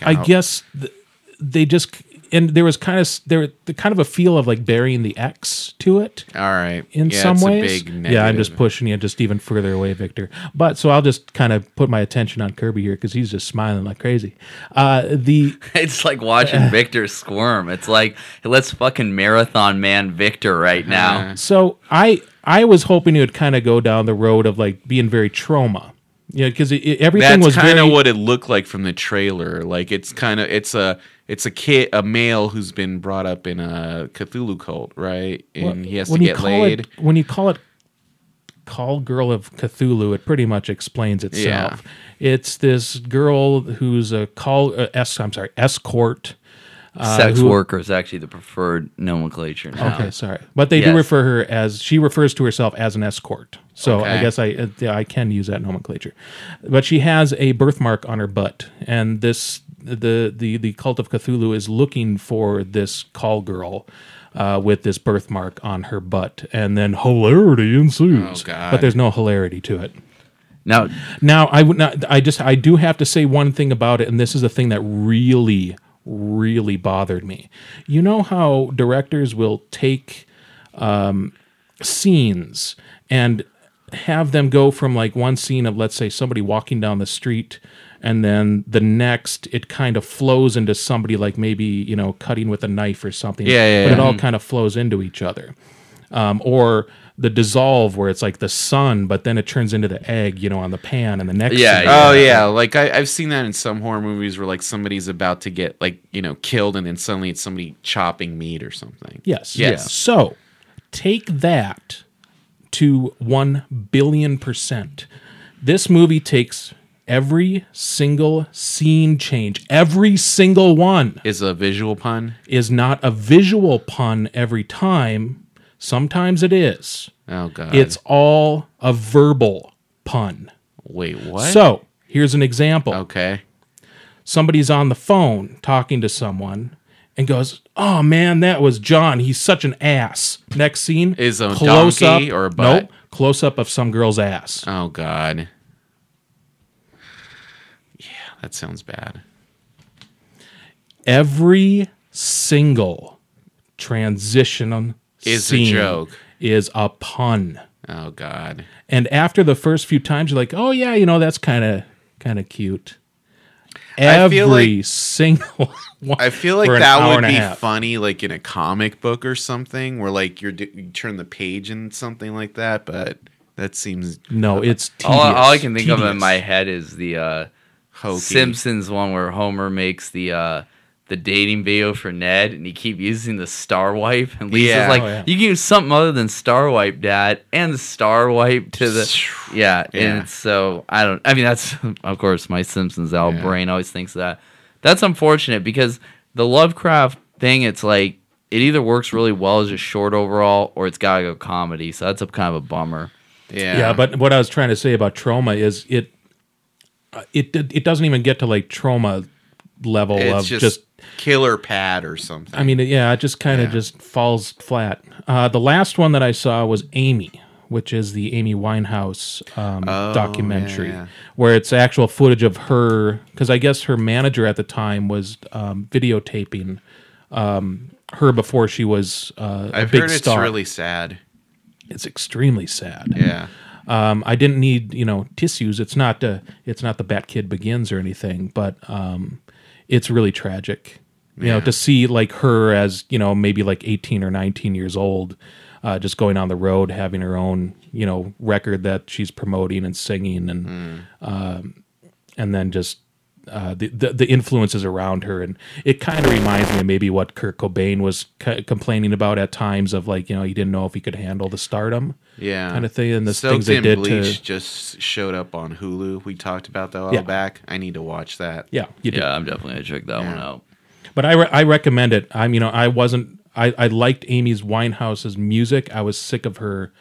I out. guess th- they just and there was kind of there the kind of a feel of like Burying the Ex to it All right. in yeah, some ways. Yeah, I'm just pushing you just even further away, Victor. But so I'll just kind of put my attention on Kirby here because he's just smiling like crazy. Uh, the It's like watching Victor squirm. It's like let's fucking marathon man Victor right now. so I I was hoping it would kind of go down the road of like being very Troma. Yeah, because it- everything That's was kind very of what it looked like from the trailer. Like it's kind of it's a it's a kid a male who's been brought up in a Cthulhu cult, right? And he has to when you get call laid. It, when you call it Call Girl of Cthulhu, it pretty much explains itself. It's this girl who's a call uh, es, I'm sorry, escort. Uh, Sex who- worker is actually the preferred nomenclature now. Okay, sorry, but they do refer her as she refers to herself as an escort. So I guess I uh, I can use that nomenclature. But she has a birthmark on her butt, and this the the the cult of Cthulhu is looking for this call girl. Uh, with this birthmark on her butt, and then hilarity ensues. Oh, God. But there's no hilarity to it. Now, Now, I would not. I just. I do have to say one thing about it, and this is the thing that really, really bothered me. You know how directors will take um, scenes and have them go from like one scene of let's say somebody walking down the street and then the next it kind of flows into somebody like maybe you know cutting with a knife or something. Yeah, yeah, but it all kind of flows into each other. Um, or the dissolve where it's like the sun but then it turns into the egg you know on the pan and the next Yeah, scene- yeah. Oh yeah, like I, I've seen that in some horror movies where like somebody's about to get like you know killed, and then suddenly it's somebody chopping meat or something. Yes. Yes. So take that to 1 billion percent. This movie takes every single scene change, every single one Is a visual pun? is not a visual pun every time. Sometimes it is. Oh god, It's all a verbal pun. wait what? So here's an example okay, somebody's on the phone talking to someone and goes, "Oh man, that was John. He's such an ass." Next scene Is a close donkey or a butt? Nope, close up of some girl's ass. oh god, yeah, that sounds bad. Every single transition Is a scene joke. Is a pun. Oh god, And after the first few times, you're like, "Oh yeah, you know that's kind of kind of cute." Every I feel like- single one. I feel like that would be funny, like in a comic book or something, where like you're you turn the page and something like that. But that seems No, it's tedious. all, all I can think of in my head is the uh, hokey. Simpsons one where Homer makes the uh, the dating video for Ned, and he keep using the Star Wipe, and Lisa's Yeah. like, Oh, yeah. "You can use something other than Star Wipe, Dad, and the Star Wipe to the yeah." Yeah. And so I don't. I mean, that's of course my Simpsons Al Yeah. brain always thinks that. That's unfortunate because the Lovecraft thing, it's like it either works really well as a short overall, or it's gotta go comedy. So that's a kind of a bummer. Yeah, Yeah, but what I was trying to say about Troma is it uh, it it doesn't even get to like Troma level it's of just, just, killer pad or something. I mean yeah, it just kind of Yeah. just falls flat. Uh, the last one that I saw was Amy, which is the Amy Winehouse um, Oh, documentary, yeah, yeah. where it's actual footage of her because I guess her manager at the time was um, videotaping um, her before she was uh, a I've big heard it's star. really sad. it's extremely sad. Yeah, Um, I didn't need you know tissues. It's not the it's not the Bat Kid Begins or anything, but um, it's really tragic. You know, to see like her as you know maybe like eighteen or nineteen years old, uh, just going on the road, having her own you know record that she's promoting and singing, and um, and then just. Uh, the, the the influences around her, and it kind of reminds me of maybe what Kurt Cobain was c- complaining about at times of like you know he didn't know if he could handle the stardom, yeah, kind of thing, and the Soaked things they in did Bleach to just showed up on Hulu. We talked about that a while Yeah. back. I need to watch that. yeah you did. Yeah, I'm definitely gonna check that one out. but I re- I recommend it. I'm you know I wasn't I I liked Amy's Winehouse's music. I was sick of her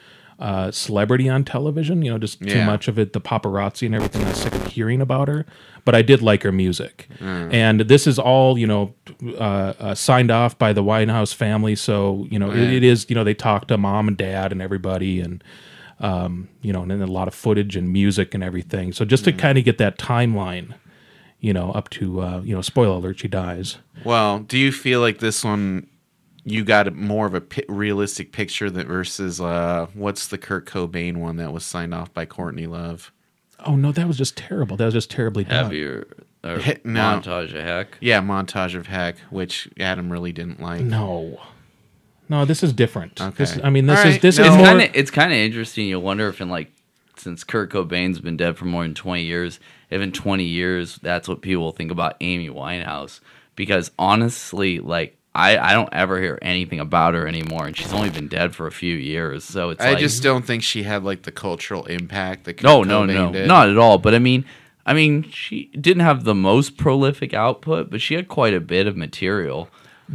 uh, celebrity on television. You know, just too much of it, the paparazzi and everything. I was sick of hearing about her. But I did like her music, Mm. and this is all you know uh, uh, signed off by the Winehouse family. So you know it, it is you know they talk to mom and dad and everybody and. Um, you know, and then a lot of footage and music and everything. So just to kind of get that timeline, you know, up to uh, you know, spoiler alert, she dies. Well, do you feel like this one you got a- more of a pi- realistic picture that versus uh, what's the Kurt Cobain one that was signed off by Courtney Love? Oh no, that was just terrible. That was just terribly done. Heavier or Hit- no. montage of heck. Yeah, montage of heck, which Adam really didn't like. No, no, this is different. Okay. This, I mean, this All is right, this no. is It's more. kind of it's kind of interesting. You wonder if in like since Kurt Cobain's been dead for more than twenty years, if in twenty years that's what people think about Amy Winehouse. Because honestly, like I I don't ever hear anything about her anymore, and she's only been dead for a few years. So it's I like, just don't think she had like the cultural impact that Kurt no no Cobain no did. not at all. But I mean. I mean, she didn't have the most prolific output, but she had quite a bit of material.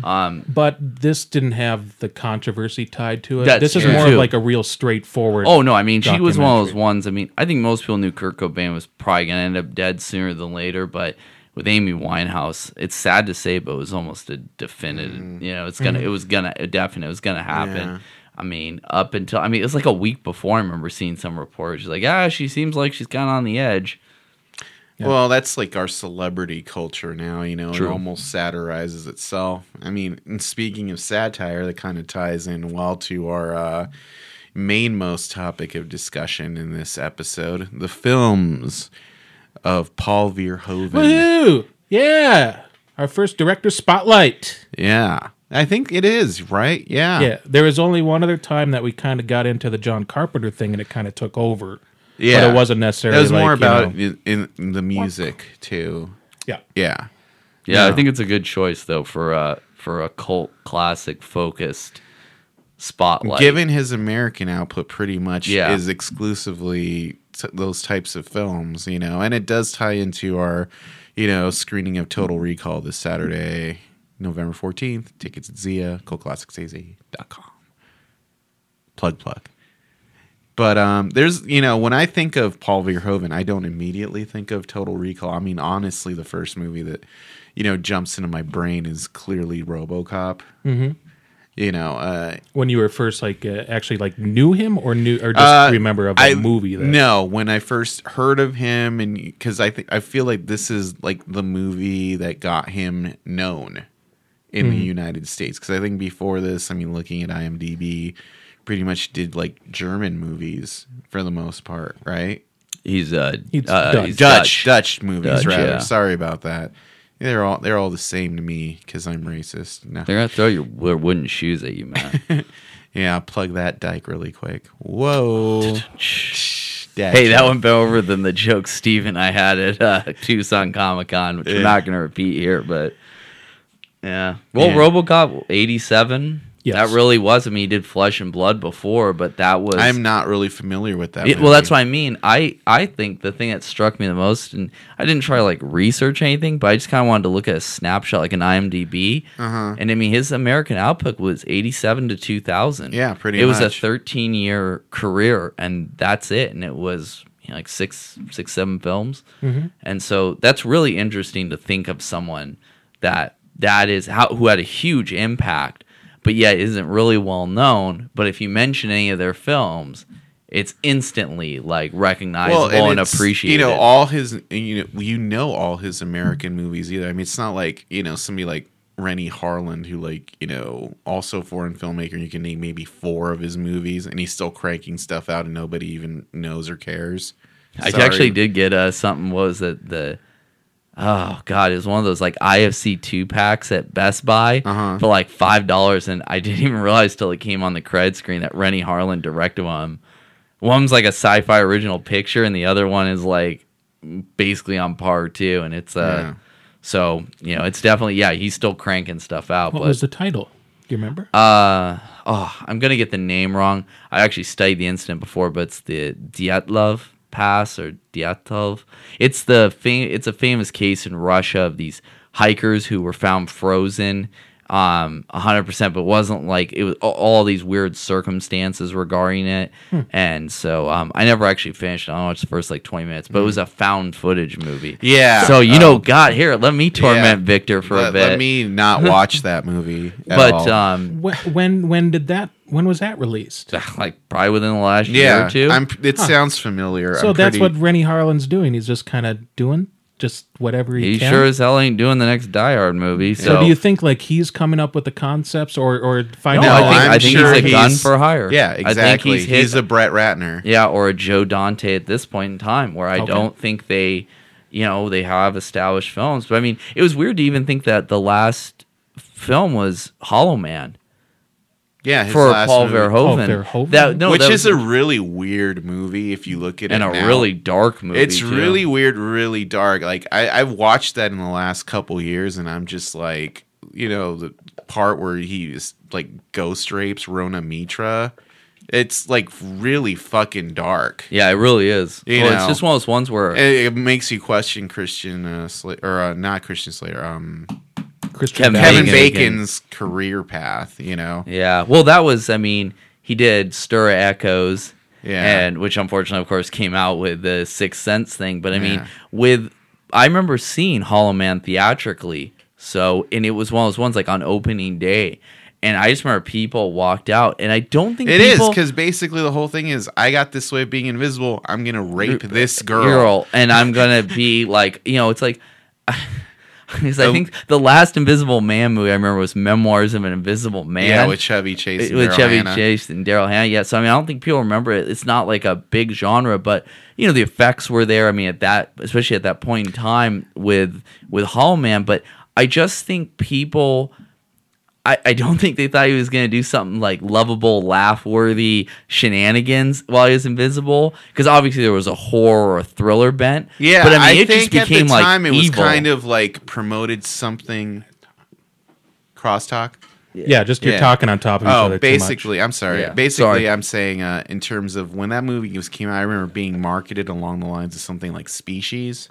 Um, but this didn't have the controversy tied to it. This is more of like a real straightforward. Oh no, I mean she was one of those ones. I mean, I think most people knew Kurt Cobain was probably gonna end up dead sooner than later, but with Amy Winehouse. It's sad to say, but it was almost a definitive. You know, it's gonna. It was gonna a definite. It was gonna happen. Yeah. I mean, up until I mean, it was like a week before. I remember seeing some reports. She's like, "Ah, she seems like she's kind of on the edge." Well, that's like our celebrity culture now, you know, True. it almost satirizes itself. I mean, and speaking of satire, that kind of ties in well to our uh, mainmost topic of discussion in this episode the films of Paul Verhoeven. Woohoo! Yeah, our first director spotlight. Yeah, I think it is, right? Yeah. Yeah, there was only one other time that we kind of got into the John Carpenter thing, and it kind of took over. Yeah. but it wasn't necessarily. It was more like, you about know- in, in the music, too. yeah. Yeah. Yeah, I think it's a good choice though for a for a cult classic focused spotlight. Given his American output, pretty much Yeah. is exclusively t- those types of films, you know, and it does tie into our, you know, screening of Total Recall this Saturday, November fourteenth. Tickets at Zia, CultClassicsAZ.com. Plug plug. But um, there's, you know, when I think of Paul Verhoeven, I don't immediately think of Total Recall. I mean, honestly, the first movie that, you know, jumps into my brain is clearly RoboCop. Mm-hmm. You know, uh, When you were first like uh, actually like knew him or knew or just Uh, remember of the I- movie? That, No, when I first heard of him, and because I think I feel like this is like the movie that got him known in Hmm. the United States. Because I think before this, I mean, looking at IMDb, pretty much did like German movies for the most part, right? he's uh, He's uh Dutch. he's Dutch, Dutch movies, Dutch, rather. yeah. Sorry about that. They're all they're all the same to me because I'm racist. No. They're gonna throw your wo- wooden shoes at you, man. Yeah, plug that dike really quick. Whoa. hey, that went better than the joke Steve and I had at uh, Tucson Comic Con, which Yeah. I'm not gonna repeat here, but yeah. Well, Yeah. RoboCop '87. Yes. That really was. I mean, he did Flesh and Blood before, but that was. I'm not really familiar with that. It- well, that's what I mean. I I think the thing that struck me the most, and I didn't try to like research anything, but I just kind of wanted to look at a snapshot, like an IMDb. Uh-huh. And I mean, his American output was 87 to 2000. Yeah, pretty much. It was a 13 year career, and that's it. And it was you know, like six, six, seven films. And so that's really interesting to think of someone that that is how who had a huge impact, but yet isn't really well known. But if you mention any of their films, it's instantly like recognizable and, it's, appreciated. You know, all his you know you know all his American movies either. I mean, it's not like you know somebody like Renny Harlin who like you know also foreign filmmaker. You can name maybe four of his movies, and he's still cranking stuff out, and nobody even knows or cares. I actually did get uh, something. What was it the? Oh God, it was one of those like IFC two packs at Best Buy Uh-huh. for like five dollars, and I didn't even realize till it came on the credit screen that Renny Harlin directed one. One's like a sci-fi original picture, and the other one is like basically on par too. And it's uh, Yeah. so you know, it's definitely yeah, he's still cranking stuff out. What but was the title? Do you remember? uh oh, I'm gonna get the name wrong. I actually studied the incident before, but it's the Dyatlov Pass or Dyatov. It's the fam- It's a famous case in Russia of these hikers who were found frozen, um, 100%, but wasn't like it was all, all these weird circumstances regarding it, and so um, I never actually finished. it. I watched the first like 20 minutes, but it was a found footage movie. Yeah. So you Oh. know, God, here, let me torment Yeah. Victor for let, a bit. let me not watch that movie. At but all. um, when, when when did that? When was that released? like probably within the last year yeah, or two. I'm. It sounds familiar. So I'm that's pretty- what Renny Harlin's doing. He's just kind of doing just whatever he, he can. sure as hell ain't doing the next Die Hard movie. So, So, do you think like he's coming up with the concepts or or finding No, out? I think, I'm I think sure he's a gun he's- for hire. Yeah, I think exactly. he's he's, a Brett Ratner. yeah, or a Joe Dante at this point in time, where I Okay. don't think they, you know, they have established films. But I mean, it was weird to even think that the last film was Hollow Man Yeah, his for last Paul movie. Verhoeven. Oh, Verhoeven? That no, which that is was- a really weird movie if you look at and it and a now. really dark movie. It's too. really weird, really dark. Like I, I've watched that in the last couple years, and I'm just like, you know, the part where he is like ghost rapes Rona Mitra. It's like really fucking dark. yeah, it really is. You well, know. it's just one of those ones where It, it makes you question Christian uh, Sla- or uh, not Christian Slater, um, Christian Kevin Bale. Kevin Bacon. Bacon's career path. You know, Yeah. Well, that was. I mean, he did Stir Echoes. Yeah. And which unfortunately, of course, came out with the Sixth Sense thing. But I mean, Yeah. with I remember seeing Hollow Man theatrically. So, and it was one of those ones like on opening day. And I just remember people walked out, and I don't think It is people, because basically the whole thing is I got this way of being invisible. I'm gonna rape this uh, girl. girl, and I'm gonna be like, you know, it's like. Because I think the last Invisible Man movie I remember was Memoirs of an Invisible Man. Yeah, with Chevy Chase. And with Daryl Chevy Hannah. Chase and Daryl Hannah. Yeah, so I mean, I don't think people remember it. It's not like a big genre, but you know, the effects were there. I mean, at that, especially at that point in time with with Hollow Man. But I just think people. I, I don't think they thought he was going to do something like lovable, laugh worthy shenanigans while he was invisible. Because obviously there was a horror or thriller bent. Yeah, but I I, it think just became at the time like it was evil. kind of like promoted something. Crosstalk. Yeah, just you're Yeah. talking on top of each Oh, other. too much. basically, I'm sorry. Yeah, Basically, sorry. I'm saying uh, in terms of when that movie was came out, I remember being marketed along the lines of something like Species.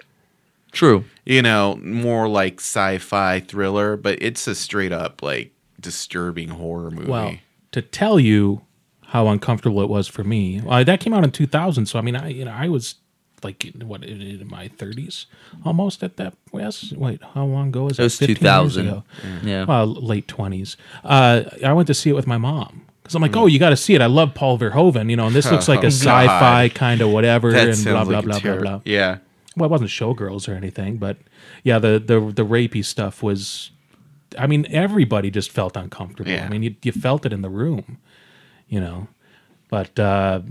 true. You know, more like sci-fi thriller, but it's a straight up like disturbing horror movie. Well, to tell you how uncomfortable it was for me, uh, that came out in 2000. So I mean, I you know I was like in- what in, in my 30s almost at that. Yes, wait, how long ago was it? It was 15 years 2000. ago. Yeah. Well, late 20s. Uh, I went to see it with my mom. Because I'm like, oh, you got to see it. I love Paul Verhoeven, you know, and this looks like a sci-fi kind of whatever, that and sounds blah blah like a blah blah blah. Yeah. Well, it wasn't showgirls or anything, but yeah, the the the rapey stuff was. I mean, everybody just felt uncomfortable. Yeah. I mean, you you felt it in the room, you know. But uh,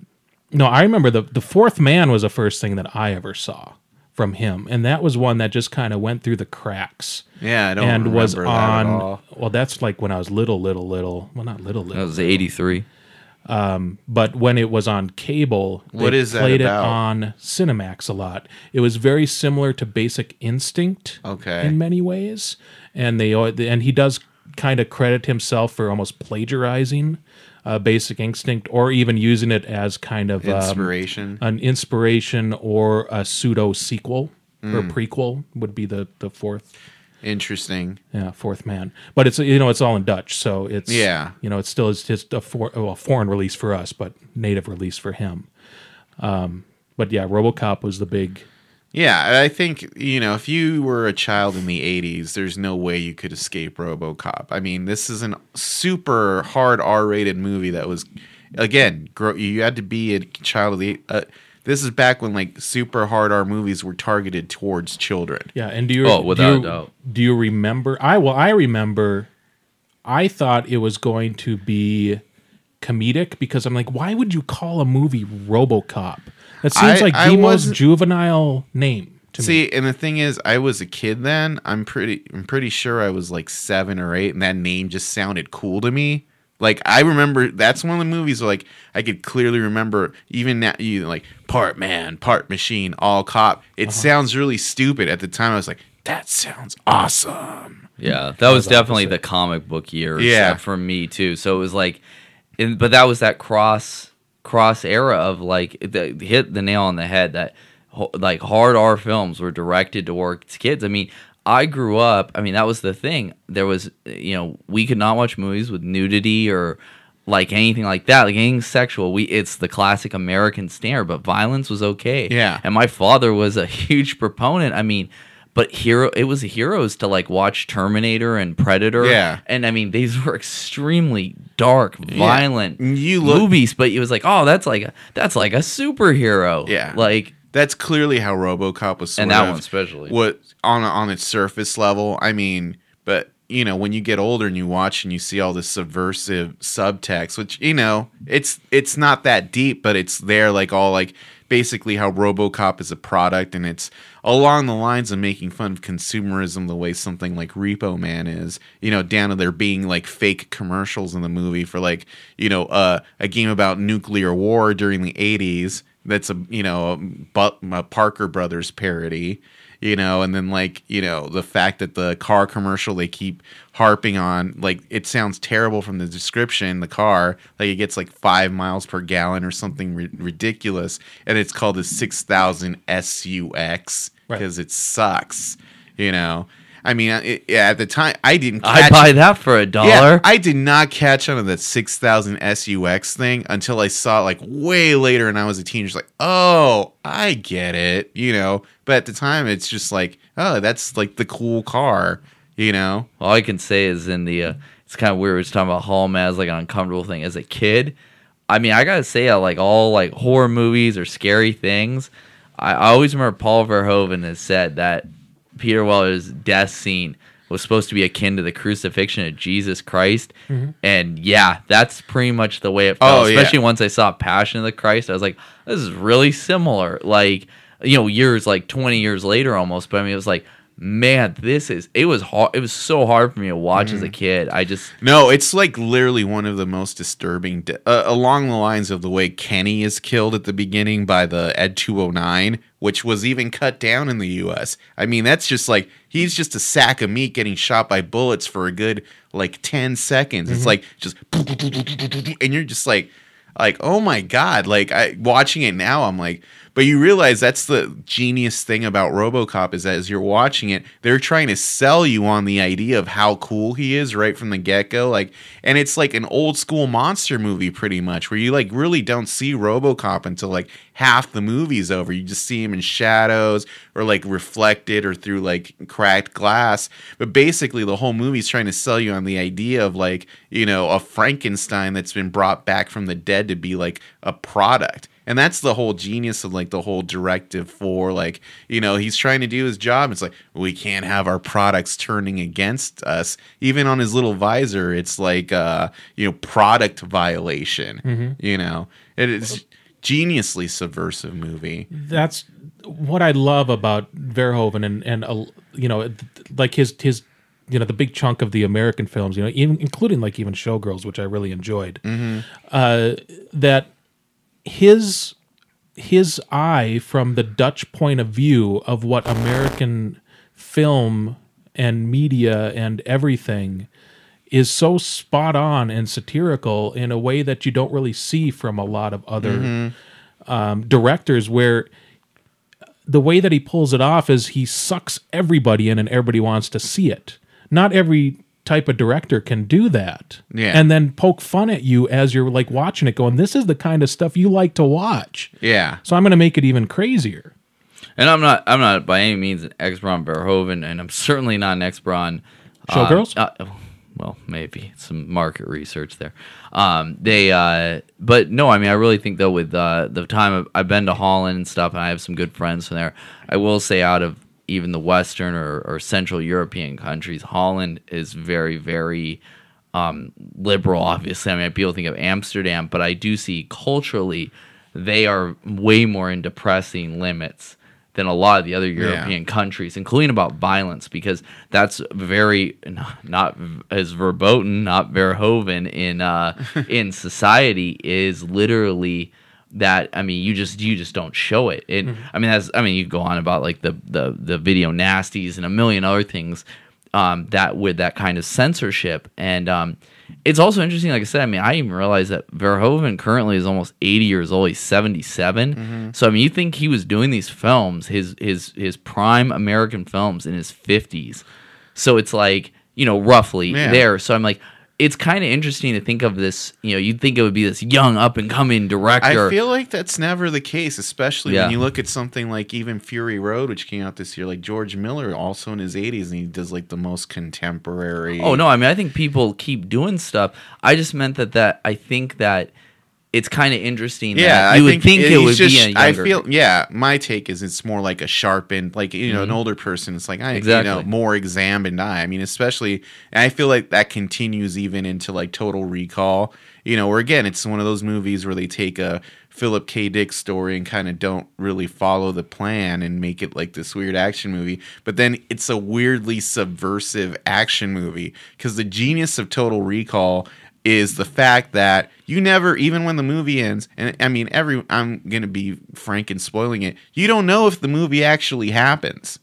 no, I remember the the fourth man was the first thing that I ever saw from him, and that was one that just kind of went through the cracks. Yeah, I don't and was remember that at on. all. Well, that's like when I was little, little, little. Well, not little, That was was 83. but when it was on cable, they What is played it on Cinemax a lot. It was very similar to Basic Instinct, Okay. in many ways, and they and he does kind of credit himself for almost plagiarizing uh, Basic Instinct, or even using it as kind of um, Inspiration. an inspiration or a pseudo sequel or Mm. prequel would be the the fourth Interesting. yeah, fourth man. But it's you know it's all in Dutch, so it's Yeah. You know, it's still it's just a, for, well, a foreign release for us, but native release for him. Um, but yeah, RoboCop was the big. Yeah, I think you know if you were a child in the '80s, there's no way you could escape RoboCop. I mean, this is a super hard R-rated movie that was, again, you had to be a child of the. Uh, this is back when like super hard R movies were targeted towards children. Yeah, and do you? Oh, do without a you- doubt. Do you remember? I well, I remember. I thought it was going to be comedic because I'm like, why would you call a movie RoboCop? That seems I- like I the most wasn't- juvenile name to me. See, and the thing is, I was a kid then. I'm pretty, I'm pretty sure I was like seven or eight, and that name just sounded cool to me. Like I remember, that's one of the movies where like I could clearly remember, even now, you like part man, part machine, all cop. It sounds really stupid at the time. I was like, that sounds awesome. Yeah, that was definitely the comic book year. Yeah. uh, for me too. So it was like, and, but that was that cross cross era of like the hit the nail on the head that like hard R films were directed towards kids. I mean, I grew up. I mean, that was the thing. There was you know we could not watch movies with nudity or like anything like that, like anything sexual. We it's the classic American standard, but violence was okay. Yeah. and my father was a huge proponent. I mean. But hero, it was heroes to like watch Terminator and Predator. Yeah. and I mean these were extremely dark, violent You look- movies. But it was like, oh, that's like a that's like a superhero. Yeah. like That's clearly how RoboCop was. Sort And that one especially. What on on its surface level, I mean, but you know, when you get older and you watch and you see all this subversive subtext, which you know, it's it's not that deep, but it's there, like all like basically how RoboCop is a product, and it's along the lines of making fun of consumerism, the way something like Repo Man is. You know, down to there being like fake commercials in the movie for like you know uh, a game about nuclear war during the '80s. That's a you know a, a Parker Brothers parody you know and then like you know the fact that the car commercial they keep harping on like it sounds terrible from the description the car like it gets like five miles per gallon or something ri- ridiculous and it's called the 6000 sux Right. because it sucks you know I mean, it, at the time, I didn't. I'd buy that for a dollar. Yeah, I did not catch on to that six thousand SUX thing until I saw it like way later, and I was a teenager. Like, oh, I get it, you know. But at the time, it's just like, oh, that's like the cool car, you know. All I can say is in the uh, it's kind of weird. It's talking about Hall as like an uncomfortable thing. As a kid, I mean, I gotta say, I like all like horror movies or scary things. I, I always remember Paul Verhoeven has said that Peter Weller's death scene was supposed to be akin to the crucifixion of Jesus Christ, mm-hmm. and yeah, that's pretty much the way it felt. Oh, yeah. Especially once I saw Passion of the Christ, I was like, this is really similar. Like you know, years like twenty years later almost, but I mean, it was like. Man, this is it was hard. It was so hard for me to watch as a kid. I just No, it's like literally one of the most disturbing, de- uh, along the lines of the way Kenny is killed at the beginning by the Ed 209, which was even cut down in the U.S. I mean, that's just like he's just a sack of meat getting shot by bullets for a good like 10 seconds. It's like just, and you're just like, like oh my god like i watching it now i'm like but you realize that's the genius thing about robocop is that as you're watching it they're trying to sell you on the idea of how cool he is right from the get-go like and it's like an old school monster movie pretty much where you like really don't see robocop until like half the movie's over. You just see him in shadows or like reflected or through like cracked glass. But basically the whole movie's trying to sell you on the idea of like you know a frankenstein that's been brought back from the dead to be like a product and that's the whole genius of like the whole directive for like you know he's trying to do his job. It's like we can't have our products turning against us. Even on his little visor it's like uh you know product violation you know? It is geniusly subversive movie. That's what I love about Verhoeven and and uh, you know like his his you know the big chunk of the American films you know even, including like even Showgirls which I really enjoyed. Uh, that his his eye from the Dutch point of view of what American film and media and everything is so spot on and satirical in a way that you don't really see from a lot of other um, directors where the way that he pulls it off is he sucks everybody in and everybody wants to see it. Not every type of director can do that. Yeah. And then poke fun at you as you're like watching it going, this is the kind of stuff you like to watch. yeah So I'm going to make it even crazier. And I'm not I'm not by any means an expert on Verhoeven, and I'm certainly not an expert on uh, Showgirls? Uh, well, maybe some market research there. Um, they, uh, but no, I mean, I really think though with uh, the time I've, I've been to Holland and stuff, and I have some good friends from there. I will say, out of even the Western or, or Central European countries, Holland is very, very um, liberal. Obviously, I mean, people think of Amsterdam, but I do see culturally they are way more in depressing limits than a lot of the other European countries, including about violence, because that's very not as verboten, not Verhoeven in uh, in society is literally that. I mean, you just you just don't show it. It. I mean, that's I mean, you go on about like the the the video nasties and a million other things um, that with that kind of censorship. And um, it's also interesting, like I said, I mean, I even realize that Verhoeven currently is almost 80 years old. He's 77. So I mean, you think he was doing these films, his his his prime American films in his 50s. So it's like you know roughly Yeah. there. So I'm like. It's kind of interesting to think of this. You know, you'd think it would be this young up and coming director. I feel like that's never the case, especially Yeah. when you look at something like even Fury Road, which came out this year. Like George Miller, also in his 80s, and he does like the most contemporary. Oh no, I mean I think people keep doing stuff. I just meant that that I think that it's kind of interesting. Yeah, that I you would think it would just, be a I younger. I feel, yeah. My take is it's more like a sharpened, like you know, an older person. It's like I, you know, Mm-hmm. More examined eye. I mean, especially, and I feel like that continues even into like Total Recall. You know, where again, it's one of those movies where they take a Philip K. Dick story and kind of don't really follow the plan and make it like this weird action movie. But then it's a weirdly subversive action movie because the genius of Total Recall is the fact that you never even when the movie ends and i mean every i'm gonna be frank and spoiling it you don't know if the movie actually happens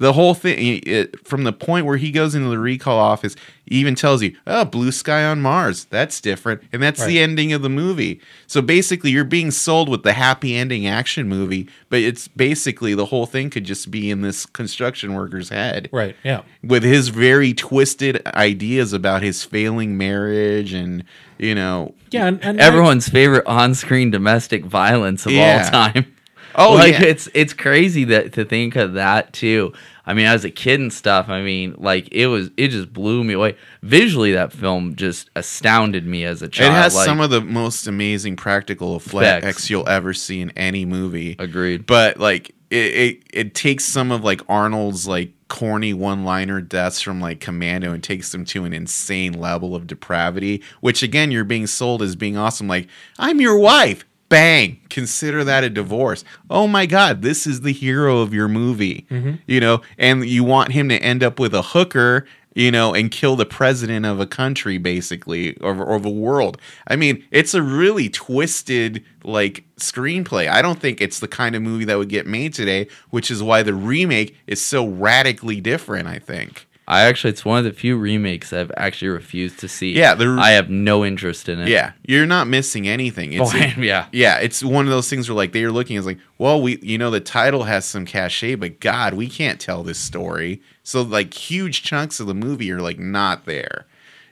the whole thing it, from the point where he goes into the recall office he even tells you oh blue sky on mars that's different and that's the ending of the movie so basically you're being sold with the happy ending action movie but it's basically the whole thing could just be in this construction worker's head Right. Yeah. with his very twisted ideas about his failing marriage and you know Yeah. And, and Everyone's favorite on-screen domestic violence of Yeah. all time. Oh, like yeah. it's it's crazy that to think of that too. I mean, as a kid and stuff, I mean, like it was it just blew me away. Visually, that film just astounded me as a child. it has like, some of the most amazing practical Effects. effects you'll ever see in any movie agreed. but like it, it it takes some of like Arnold's like corny one-liner deaths from like Commando and takes them to an insane level of depravity, which again you're being sold as being awesome. Like I'm your wife. Bang! Consider that a divorce. Oh my God, this is the hero of your movie, mm-hmm. you know, and you want him to end up with a hooker, you know, and kill the president of a country, basically, or, or of a world. I mean, it's a really twisted like screenplay. I don't think it's the kind of movie that would get made today, which is why the remake is so radically different. I think. I actually, it's one of the few remakes I've actually refused to see. Yeah, the- I have no interest in it. Yeah, you're not missing anything. It's Oh, yeah. yeah, it's one of those things where like they're looking as like, well, we you know the title has some cachet, but God, we can't tell this story. So like huge chunks of the movie are like not there,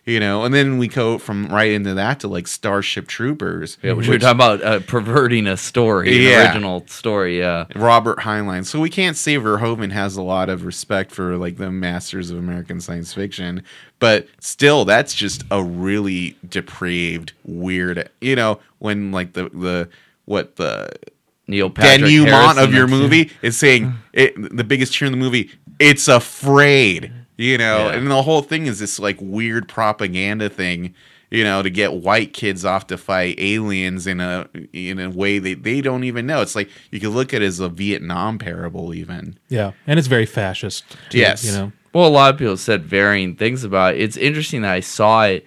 you know. And then we go from right into that to like Starship Troopers, Yeah, which we're talking about uh, perverting a story, an Yeah. original story. Yeah, Robert Heinlein. So we can't say Verhoeven has a lot of respect for like the masters of American science fiction, but still, that's just a really depraved, weird. You know, when like the the what the Neil Patrick denouement Harrison, of your movie is saying it, the biggest cheer in the movie. It's afraid, you know, Yeah. and the whole thing is this like weird propaganda thing, you know, to get white kids off to fight aliens in a in a way they they don't even know. It's like you could look at it as a Vietnam parable, even. Yeah. And it's very fascist. too, Yes. You know. Well, a lot of people said varying things about it. It's interesting that I saw it.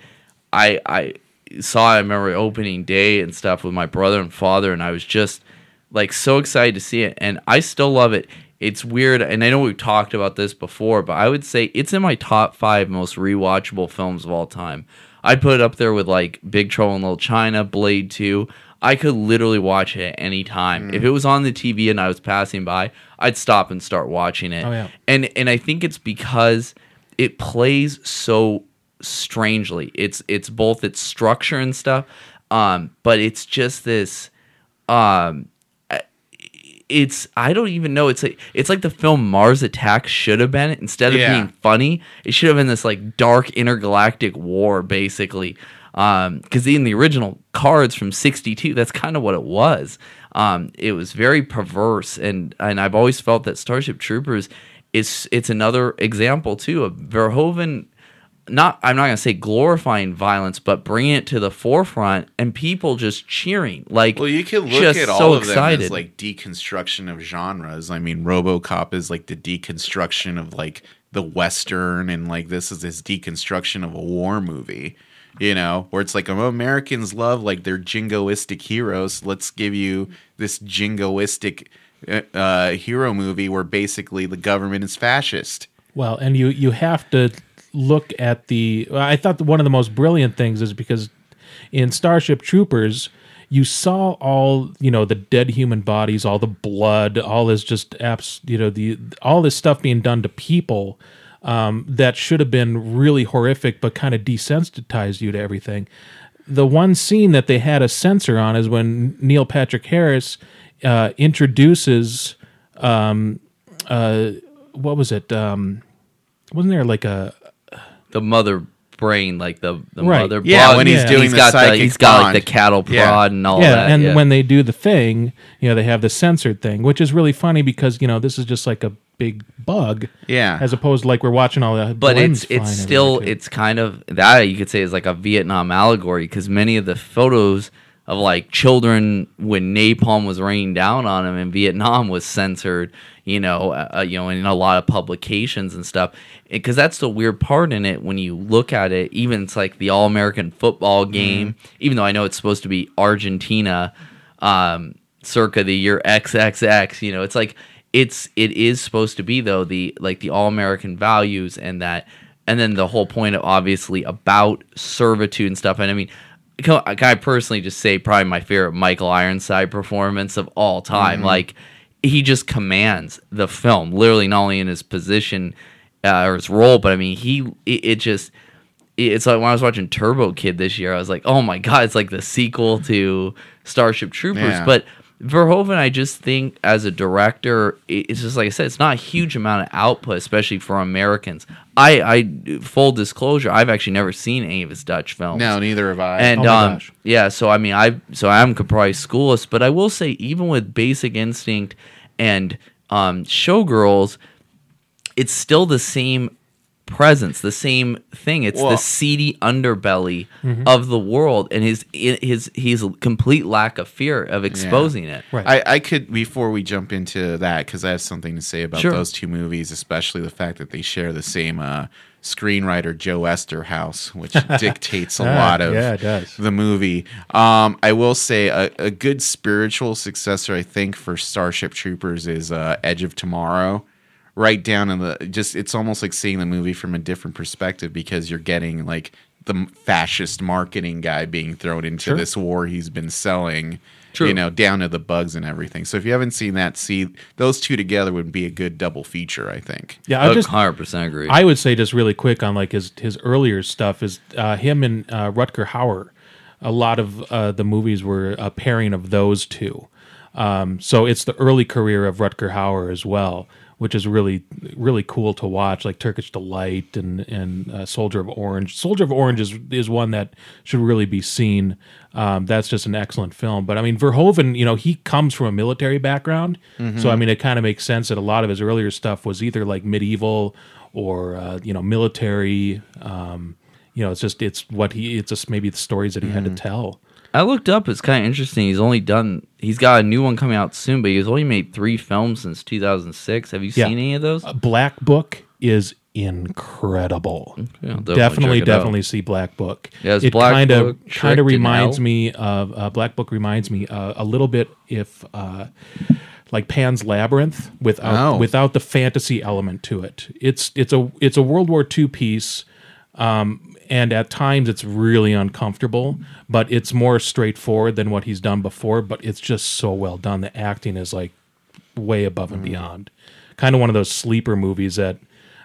I I saw it. I remember opening day and stuff with my brother and father, and I was just like so excited to see it. And I still love it. It's weird, and I know we've talked about this before, but I would say it's in my top five most rewatchable films of all time. I'd put it up there with like Big Trouble in Little China, Blade Two. I could literally watch it at any time. If it was on the TV and I was passing by, I'd stop and start watching it Oh, yeah. and and I think it's because it plays so strangely. It's it's both its structure and stuff, um, but it's just this. Um, it's I don't even know. It's like it's like the film Mars Attacks should have been. Instead of Yeah. being funny, it should have been this like dark intergalactic war, basically. Because in the original cards from '62, that's kind of what it was. Um, it was very perverse, and and I've always felt that Starship Troopers is it's another example too of Verhoeven. Not I'm not gonna say glorifying violence, but bringing it to the forefront and people just cheering like Well, you can look just at all so of them excited. as like deconstruction of genres. I mean, RoboCop is like the deconstruction of like the western, and like this is this deconstruction of a war movie. You know, where it's like oh, Americans love like their jingoistic heroes. Let's give you this jingoistic uh, uh, hero movie where basically the government is fascist. Well, and you you have to look at the. I thought one of the most brilliant things is because in Starship Troopers, you saw all you know the dead human bodies, all the blood, all this just apps, you know the all this stuff being done to people um, that should have been really horrific, but kind of desensitized you to everything. The one scene that they had a censor on is when Neil Patrick Harris uh, introduces um, uh, what was it? Um, wasn't there like a the mother brain, like the, the Right. mother. Yeah, blood. when he's Yeah. doing he's the got psychic he's got like the cattle prod Yeah. and all that. yeah, that. and yeah. when they do the thing, you know, they have the censored thing, which is really funny because you know this is just like a big bug, Yeah. as opposed to like we're watching all the. but blends it's flying it's still everywhere, too. it's kind of that you could say is like a Vietnam allegory because many of the photos of like children when napalm was raining down on them in Vietnam was censored, you know, uh, you know, in a lot of publications and stuff. Because that's the weird part in it when you look at it. Even it's like the All American football game, even though I know it's supposed to be Argentina, um, circa the year XXX. You know, it's like it's it is supposed to be though the like the all American values and that and then the whole point of obviously about servitude and stuff. And I mean, can I personally just say probably my favorite Michael Ironside performance of all time. Like he just commands the film, literally not only in his position uh, or his role, but I mean he it, it just it's like when I was watching Turbo Kid this year, I was like, oh my god, it's like the sequel to Starship Troopers. Yeah. But Verhoeven, I just think as a director, it's just like I said, it's not a huge amount of output, especially for Americans. I, I full disclosure, I've actually never seen any of his Dutch films. No, neither have I. And Oh um, yeah, so I mean, I so I'm probably schoolless, but I will say, even with Basic Instinct and um, Showgirls, it's still the same presence, the same thing. It's Well- the seedy underbelly Mm-hmm. of the world, and his his his complete lack of fear of exposing it. Right. I, I could before we jump into that because I have something to say about Sure. those two movies, especially the fact that they share the same uh, screenwriter Joe Eszterhas, which dictates a Ah, lot of yeah, it does. the movie. Um, I will say a, a good spiritual successor, I think, for Starship Troopers is uh, Edge of Tomorrow. Right down in the just, it's almost like seeing the movie from a different perspective because you're getting like the fascist marketing guy being thrown into Sure. this war he's been selling. True. You know, down to the bugs and everything. So if you haven't seen that, see those two together would be a good double feature. I think. Yeah, I just hundred percent agree. I would say just really quick on like his his earlier stuff is uh, him and uh, Rutger Hauer. A lot of uh, the movies were a pairing of those two. Um, so it's the early career of Rutger Hauer as well, which is really really cool to watch. Like Turkish Delight and and uh, Soldier of Orange. Soldier of Orange is is one that should really be seen. Um, that's just an excellent film. But I mean, Verhoeven, you know, he comes from a military background, so I mean, it kind of makes sense that a lot of his earlier stuff was either like medieval or uh, you know military. Um, you know, it's just it's what he it's just maybe the stories that he had to tell. I looked up. It's kind of interesting. He's only done. He's got a new one coming out soon, but he's only made three films since 2006. Have you Yeah. seen any of those? Uh, Black Book is incredible. Yeah, I'll definitely, check it out. definitely see Black Book. Yeah, it's it Black kind of kind of reminds me of uh, Black Book reminds me uh, a little bit if uh, like Pan's Labyrinth without Oh. without the fantasy element to it. It's it's a it's a World War II piece. Um, and at times it's really uncomfortable, but it's more straightforward than what he's done before. But it's just so well done. The acting is like way above and beyond. Kind of one of those sleeper movies that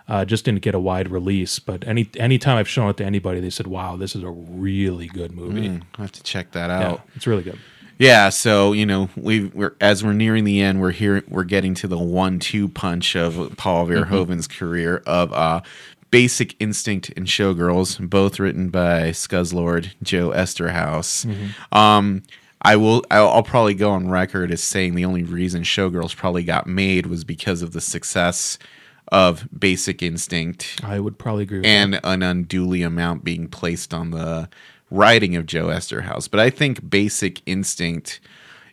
uh, just didn't get a wide release. But any anytime I've shown it to anybody, they said, "Wow, this is a really good movie." I have to check that Yeah, out. it's really good. Yeah, so you know, we we're as we're nearing the end, we're here we're getting to the one-two punch of Paul Verhoeven's career of uh Basic Instinct and Showgirls, both written by Scuzzlord Joe Eszterhas. Um I will I'll, I'll probably go on record as saying the only reason Showgirls probably got made was because of the success of Basic Instinct I would probably agree. with and an unduly amount being placed on the writing of Joe Eszterhas. But I think Basic Instinct,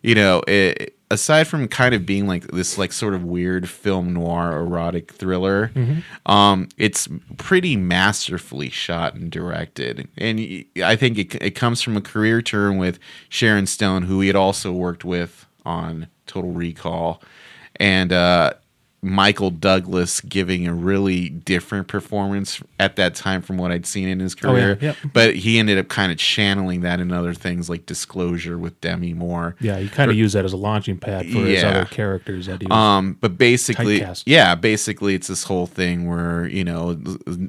you know, it, aside from kind of being like this like sort of weird film noir erotic thriller, um, it's pretty masterfully shot and directed. And i think it, it comes from a career turn with Sharon Stone, who he had also worked with on Total Recall. And uh, Michael Douglas giving a really different performance at that time from what I'd seen in his Oh, yeah. career. Yep. But he ended up kind of channeling that in other things like Disclosure with Demi Moore. Yeah, he kind of used that as a launching pad for his other characters that he was. Um, but basically, Typecast. yeah, basically, it's this whole thing where you know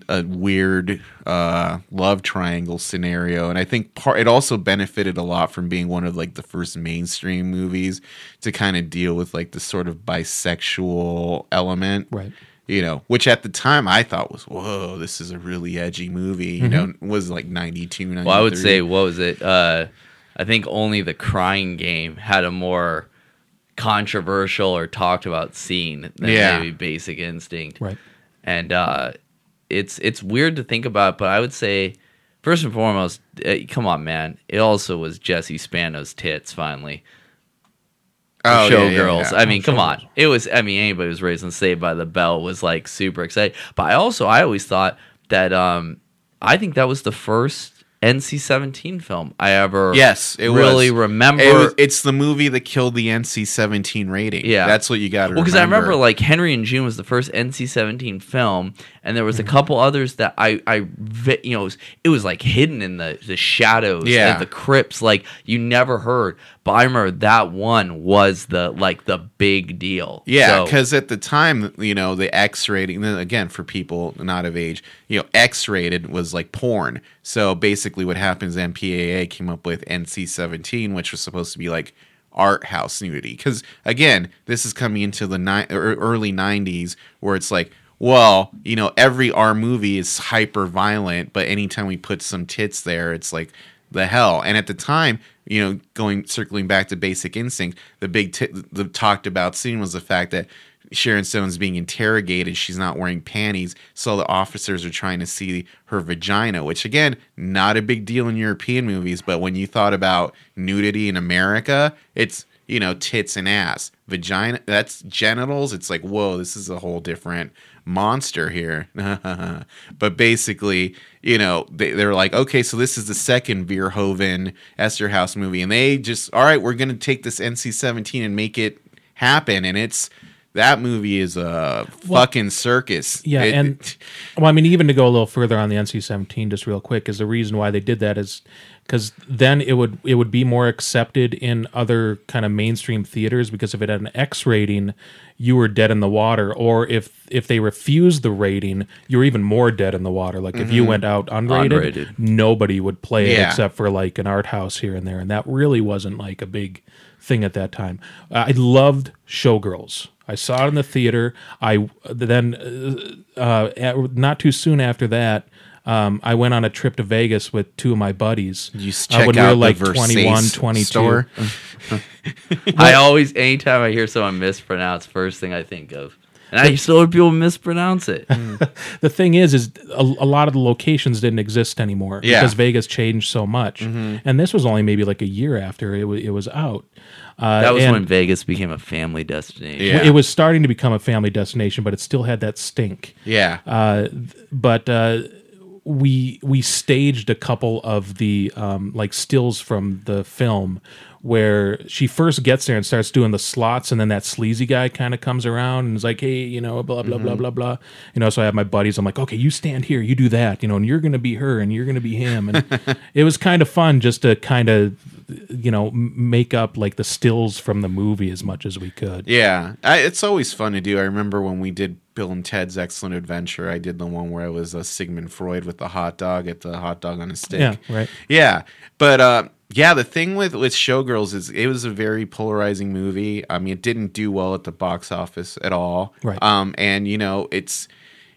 a weird uh, love triangle scenario, and I think part it also benefited a lot from being one of like the first mainstream movies to kind of deal with like the sort of bisexual element, Right. You know, which at the time I thought was whoa, this is a really edgy movie. You know, was like 92, 93. Well, I would say what was it? Uh, I think only the Crying Game had a more controversial or talked about scene than Yeah. maybe Basic Instinct. right. and uh, it's it's weird to think about, but I would say first and foremost, uh, come on, man, it also was Jesse Spano's tits finally. Oh, yeah, yeah, Showgirls. yeah. I mean, come Showgirls. on. It was. I mean, anybody who was raised on Saved by the Bell was like super excited. But I also, I always thought that. um I think that was the first NC-17 film I ever Yes, it really was. remember. It was, it's the movie that killed the NC-17 rating. Yeah. that's what you got to Well, because I remember like Henry and June was the first NC-17 film, and there was Mm-hmm. a couple others that I, I, you know, it was, it was like hidden in the the shadows, Yeah. the crypts, like you never heard. But I remember that one was the like the big deal. Yeah, So- because at the time, you know, the X rating, then again, for people not of age, you know, X rated was like porn. So basically, what happens, MPAA came up with NC 17, which was supposed to be like art house nudity. Because again, this is coming into the ni- er- early 90s where it's like, well, you know, every R movie is hyper violent, but anytime we put some tits there, it's like the hell. And at the time, you know, going circling back to Basic Instinct, the big t- the talked about scene was the fact that Sharon Stone's being interrogated. She's not wearing panties, so the officers are trying to see her vagina. Which again, not a big deal in European movies, but when you thought about nudity in America, it's you know tits and ass, vagina. That's genitals. It's like whoa, this is a whole different monster here. but basically, you know, they, they're like, okay, so this is the second Verhoeven Eszterhas movie, and they just, all right, we're gonna take this NC-17 and make it happen, and it's that movie is a fucking circus. Yeah, It- and well, I mean, even to go a little further on the NC-17, just real quick, is the reason why they did that is because then it would it would be more accepted in other kind of mainstream theaters because if it had an X rating, you were dead in the water, or if if they refused the rating, you were even more dead in the water. Like if you went out unrated, Unrated. nobody would play it except for like an art house here and there, and that really wasn't like a big thing at that time. Uh, I loved Showgirls. I saw it in the theater. I then uh, uh, not too soon after that. Um, I went on a trip to Vegas with two of my buddies. You s- uh, check when we out were the like Versace 21, 22. store. I always, anytime I hear someone mispronounce, first thing I think of, and I still hear people mispronounce it. the thing is is a, a lot of the locations didn't exist anymore Yeah. because Vegas changed so much and this was only maybe like a year after it, wa it was out uh, That was when Vegas became a family destination. Yeah. it was starting to become a family destination but it still had that stink Yeah, uh, but uh, we we staged a couple of the um, like stills from the film where she first gets there and starts doing the slots, and then that sleazy guy kind of comes around and is like, "Hey, you know, blah blah blah blah blah." You know, so I have my buddies. I'm like, "Okay, you stand here, you do that," you know, and you're gonna be her, and you're gonna be him, and it was kind of fun just to kind of you know make up like the stills from the movie as much as we could. Yeah, I, it's always fun to do. I remember when we did Bill and Ted's Excellent Adventure. I did the one where I was a Sigmund Freud with the hot dog at the hot dog on a stick. Yeah, right. Yeah, but uh, yeah, the thing with with Showgirls is it was a very polarizing movie. I mean, it didn't do well at the box office at all. Right. Um, and you know, it's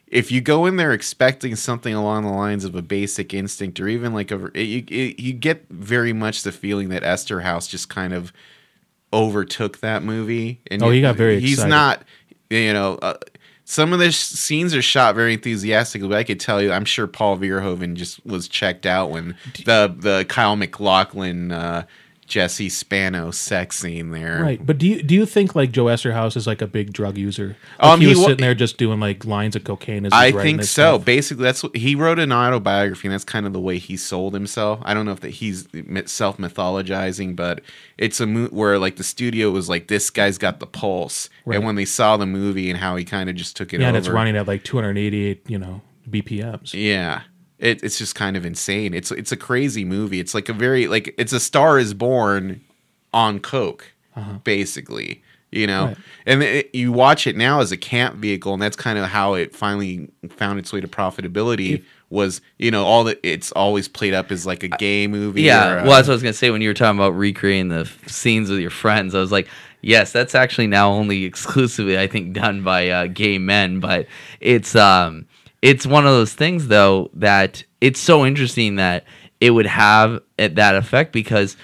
if you go in there expecting something along the lines of a Basic Instinct or even like a, you, you get very much the feeling that Eszterhas just kind of overtook that movie. And Oh, he got very He's excited. not, you know. Uh, some of the sh- scenes are shot very enthusiastically, but I could tell you, I'm sure Paul Verhoeven just was checked out when the the Kyle MacLachlan, uh, Jesse Spano sex scene there. Right, but do you do you think like Joe Eszterhas is like a big drug user? Like Um, he he was wa- sitting there just doing like lines of cocaine. As I think so. stuff? Basically, that's what he wrote an autobiography, and that's kind of the way he sold himself. I don't know if that he's self mythologizing, but it's a mo- where like the studio was like, "This guy's got the pulse," Right. and when they saw the movie and how he kind of just took it Yeah, over, and it's running at like 288, you know, BPMs. Yeah. It, it's just kind of insane. It's it's a crazy movie. It's like a very like it's a Star is Born on coke, basically. You know, Right. and it, you watch it now as a camp vehicle, and that's kind of how it finally found its way to profitability. was you know all that it's always played up as like a gay movie. Yeah, a- well, that's what I was gonna say when you were talking about recreating the f- scenes with your friends. I was like, yes, that's actually now only exclusively, I think, done by uh, gay men. But it's um, it's one of those things though that it's so interesting that it would have that effect because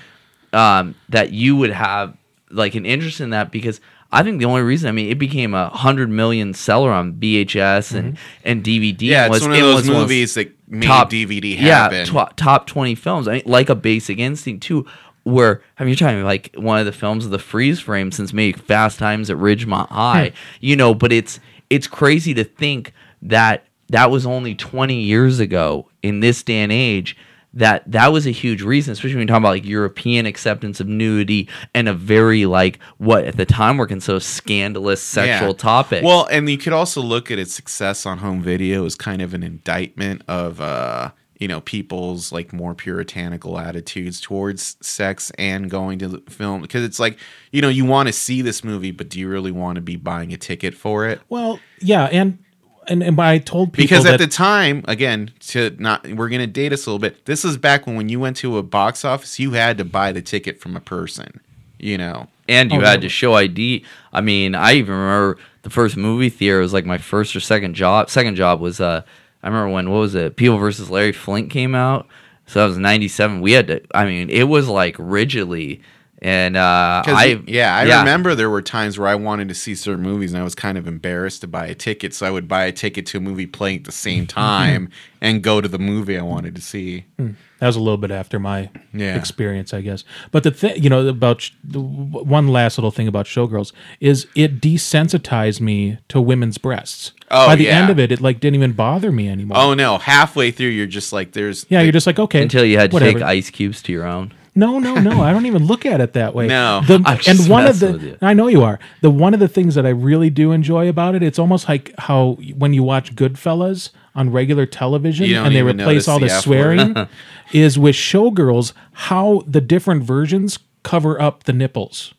um, that you would have like an interest in that because. I think the only reason, I mean, it became a hundred million seller on VHS and, and DVD. Mm-hmm. yeah, and it's was- one of it those was one movies that made top- DVD happen. yeah, tw- top 20 films. I mean, like a Basic Instinct too, where I mean, you're talking like one of the films of the freeze frame since maybe Fast Times at Ridgemont High, you know. But it's it's crazy to think that that was only 20 years ago in this day and age that that was a huge reason, especially when you talk about like European acceptance of nudity and a very like what at the time were considered scandalous sexual Yeah. topic. Well, and you could also look at its success on home video as kind of an indictment of uh, you know, people's like more puritanical attitudes towards sex and going to the film because it's like, you know, you want to see this movie, but do you really want to be buying a ticket for it? Well, yeah, and and, and I told people Because that at the time, again, to not we're gonna date us a little bit. This is back when when you went to a box office, you had to buy the ticket from a person. You know. and you Oh, had to show ID. I mean, I even remember the first movie theater was like my first or second job. Second job was uh, I remember when what was it? People versus Larry Flynt came out. So that was '97. We had to. I mean, it was like rigidly, and uh, 'Cause I yeah, I remember there were times where I wanted to see certain movies and I was kind of embarrassed to buy a ticket, so I would buy a ticket to a movie playing at the same time and go to the movie I wanted to see. that was a little bit after my Yeah. experience, I guess. But the thing, you know, about sh- the w- one last little thing about Showgirls is it desensitized me to women's breasts. Oh, By the yeah. end of it, it like didn't even bother me anymore. Oh no, halfway through you're just like there's yeah, you're just like okay until you had to whatever. take ice cubes to your own. No, no, no. I don't even look at it that way. No. The, and one of the. I know you are. The one of the things that I really do enjoy about it, it's almost like how when you watch Goodfellas on regular television and they replace all the the swearing is with Showgirls how the different versions cover up the nipples.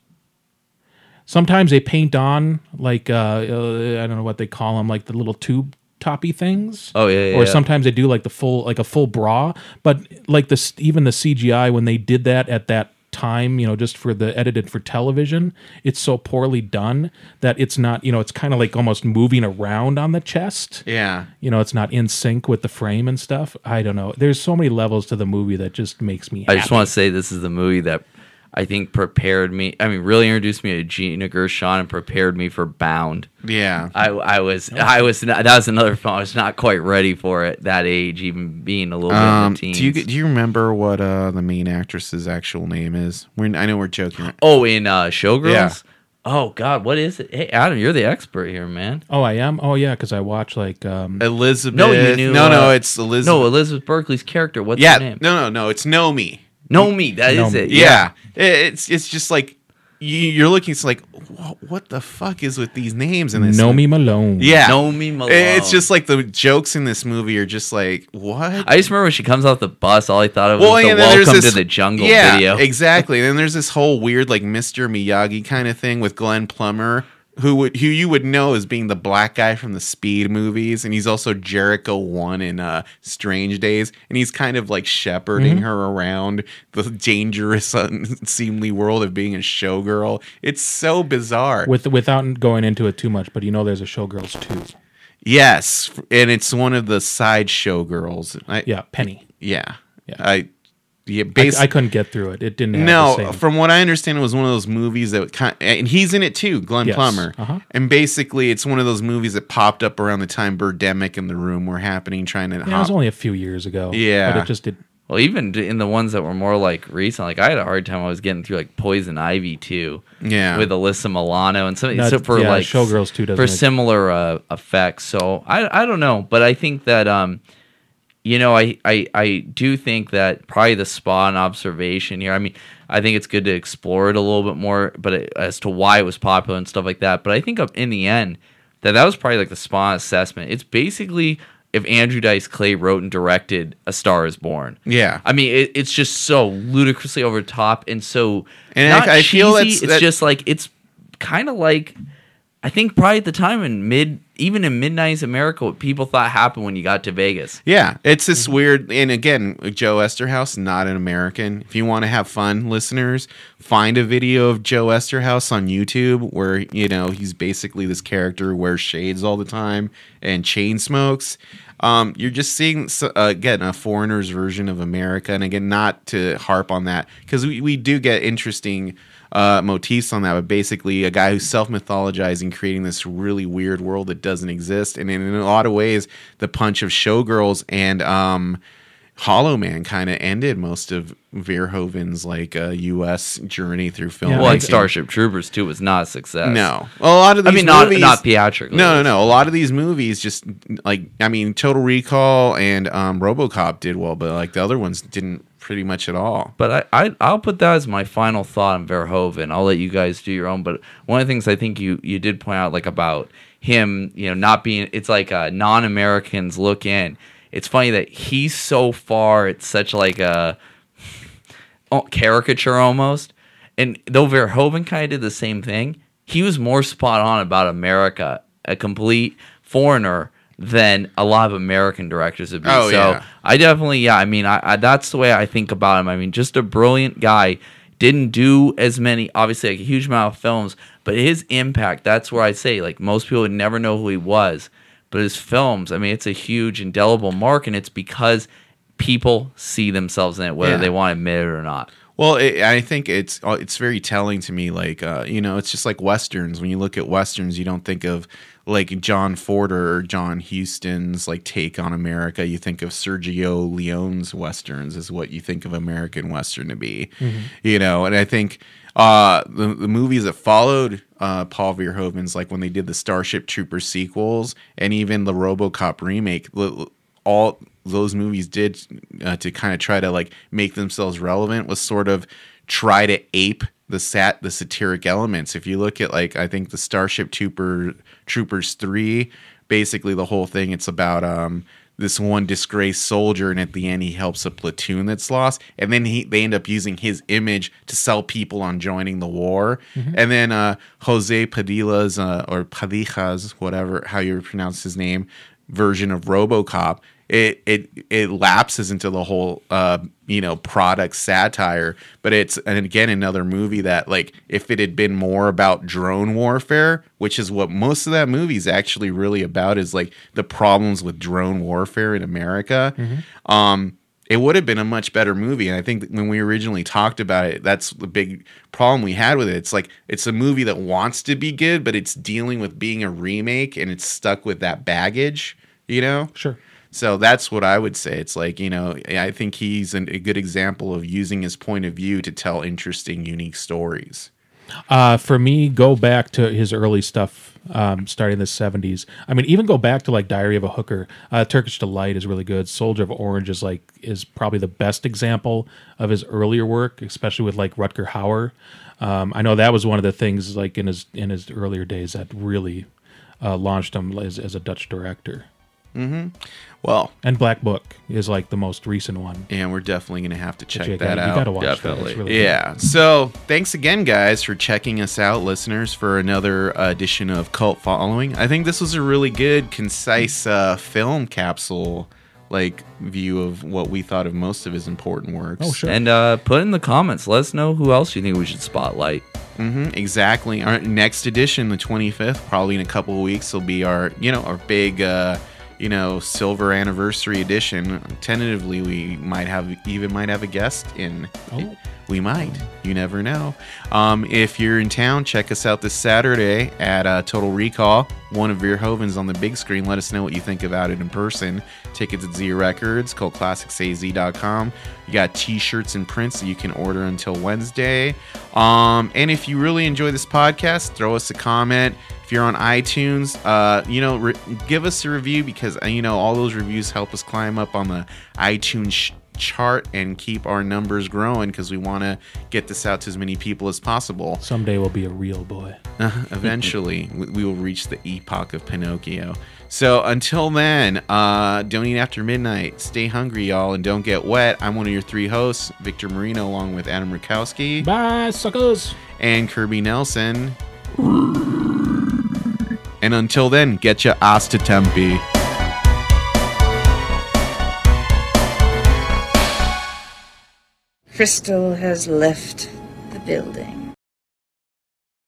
Sometimes they paint on like uh, uh, I don't know what they call them, like the little tube toppy things. Oh, yeah, yeah, Or yeah. sometimes they do like the full like a full bra, but like this even the CGI when they did that at that time, you know, just for the edited for television, it's so poorly done that it's not, you know, it's kind of like almost moving around on the chest. yeah. You know, it's not in sync with the frame and stuff. I don't know. There's so many levels to the movie that just makes me I just want to say this is the movie that I think prepared me. I mean, really introduced me to Gina Gershon and prepared me for Bound. Yeah. I, I was I was not, that was another film. I was not quite ready for it that age, even being a little bit Um, in the teens. do you do you remember what uh, the main actress's actual name is? We're, I know we're joking. oh, in uh, Showgirls. Yeah. Oh God, what is it? Hey, Adam, you're the expert here, man. Oh, I am. Oh, yeah, because I watch like um, Elizabeth. No, you knew, No, no, uh, it's Elizabeth. No, Elizabeth Berkley's character. What's yeah. her name? No, no, no. It's Nomi. No, me. That is Nomi. it. Yeah. It's it's just like you, you're looking. It's like what, what the fuck is with these names in this? Me Malone. Yeah. Nomi Malone. It's just like the jokes in this movie are just like what. I just remember when she comes off the bus. All I thought of was the and then there's "Welcome this- to the Jungle" yeah, video. exactly. And then there's this whole weird like Mr. Miyagi kind of thing with Glenn Plummer, who would who you would know as being the black guy from the Speed movies, and he's also Jericho One in uh, Strange Days, and he's kind of like shepherding Mm-hmm. her around the dangerous, unseemly world of being a showgirl. It's so bizarre. With without going into it too much, but you know, there's a Showgirls too. yes, and it's one of the side showgirls. I, Yeah, Penny. yeah, Yeah. I. Yeah, I, I couldn't get through it. It didn't. Have No, the same. from what I understand, it was one of those movies that kind and he's in it too, Glenn Yes, Plummer. uh-huh. And basically, it's one of those movies that popped up around the time Birdemic and The Room were happening, trying to. Yeah, it was only a few years ago. Yeah. but it just did. Well, even in the ones that were more like recent, like I had a hard time. I was getting through like Poison Ivy too, Yeah. with Alyssa Milano and some No, so for yeah, like Showgirls too doesn't for make- similar uh, effects. So I I don't know, but I think that um, you know, I I I do think that probably the spawn observation here. I mean, I think it's good to explore it a little bit more, but it, as to why it was popular and stuff like that. But I think in the end that that was probably like the spawn assessment. It's basically if Andrew Dice Clay wrote and directed A Star Is Born. Yeah. I mean, it, it's just so ludicrously over the top and so And not I- I cheesy. it's that- just like it's kind of like I think probably at the time in mid, even in mid '90s America, what people thought happened when you got to Vegas. Yeah, it's this Mm-hmm. weird, and again, Joe Eszterhas, not an American. If you want to have fun, listeners, find a video of Joe Eszterhas on YouTube where you know he's basically this character who wears shades all the time and chain smokes. Um, you're just seeing uh, again a foreigner's version of America, and again, not to harp on that because we, we do get interesting uh, motifs on that, but basically a guy who's self mythologizing, creating this really weird world that doesn't exist. And in, a lot of ways, the punch of showgirls and um, Hollow Man kind of ended most of Verhoeven's like uh, U.S. journey through film. Yeah, Well, I- like Starship Troopers too was not a success. No, a lot of I these mean not movies, not theatrically. No, no, no. A lot of these movies just like I mean, Total Recall and um, RoboCop did well, but like the other ones didn't pretty much at all. But I, I I'll put that as my final thought on Verhoeven. I'll let you guys do your own. But one of the things I think you you did point out like about him, you know, not being it's like uh, non-Americans look in. It's funny that he's so far. It's such like a oh, caricature almost. And though Verhoeven kind of did the same thing, he was more spot on about America, a complete foreigner, than a lot of American directors would be. Oh, so yeah. I definitely, yeah. I mean, I, I that's the way I think about him. I mean, just a brilliant guy. Didn't do as many, obviously, like a huge amount of films, but his impact. That's where I say, like most people would never know who he was, but his films. I mean, it's a huge indelible mark, and it's because people see themselves in it, whether Yeah. they want to admit it or not. Well, it, I think it's uh, it's very telling to me. Like uh, you know, it's just like westerns. When you look at westerns, you don't think of like John Ford or John Huston's like take on America. You think of Sergio Leone's westerns is what you think of American western to be. You know, and I think uh, the the movies that followed uh, Paul Verhoeven's like when they did the Starship Troopers sequels and even the RoboCop remake. all those movies did uh, to kind of try to like make themselves relevant was sort of try to ape the sat the satiric elements. If you look at like I think the Starship Trooper Troopers three, basically the whole thing it's about um this one disgraced soldier and at the end he helps a platoon that's lost. And then he they end up using his image to sell people on joining the war. And then uh José Padilha's uh, or padijas whatever how you pronounce his name version of RoboCop, it it it lapses into the whole uh, you know product satire. But it's and again another movie that like if it had been more about drone warfare, which is what most of that movie is actually really about, is like the problems with drone warfare in America. Um, it would have been a much better movie. And I think when we originally talked about it, that's the big problem we had with it. It's like it's a movie that wants to be good, but it's dealing with being a remake and it's stuck with that baggage, you know? Sure. So that's what I would say. It's like, you know, I think he's an, a good example of using his point of view to tell interesting, unique stories. Uh, for me, go back to his early stuff, um, starting in the seventies. I mean, even go back to like Diary of a Hooker. Uh, Turkish Delight is really good. Soldier of Orange is like is probably the best example of his earlier work, especially with like Rutger Hauer. Um, I know that was one of the things like in his in his earlier days that really uh, launched him as, as a Dutch director. Well, And Black Book is like the most recent one. and we're definitely going to have to check you that gotta, out. You gotta watch. Definitely. It's really good. Yeah. So thanks again, guys, for checking us out, listeners, for another uh, edition of Cult Following. I think this was a really good, concise uh, film capsule, like view of what we thought of most of his important works. Oh, sure. And uh, put in the comments. Let us know who else you think we should spotlight. Mm-hmm, exactly. Our next edition, the 25th, probably in a couple of weeks, will be our, you know, our big, uh, you know, silver anniversary edition. Tentatively, we might have even might have a guest in. Oh. We might. You never know. Um, if you're in town, check us out this Saturday at uh, Total Recall. One of Verhoeven's on the big screen. Let us know what you think about it in person. Tickets at Z Records, cultclassicsaz.com. You got t-shirts and prints that you can order until Wednesday. Um, and if you really enjoy this podcast, throw us a comment. If you're on iTunes, uh, you know, re- give us a review because uh, you know all those reviews help us climb up on the iTunes sh- chart and keep our numbers growing because we want to get this out to as many people as possible. Someday we'll be a real boy. Eventually, we will reach the epoch of Pinocchio. So until then, uh, don't eat after midnight. Stay hungry, y'all, and don't get wet. I'm one of your three hosts, Victor Marino, along with Adam Rukowski Bye, suckers. and Kirby Nelson. And until then, get your ass to Tempe. Crystal has left the building.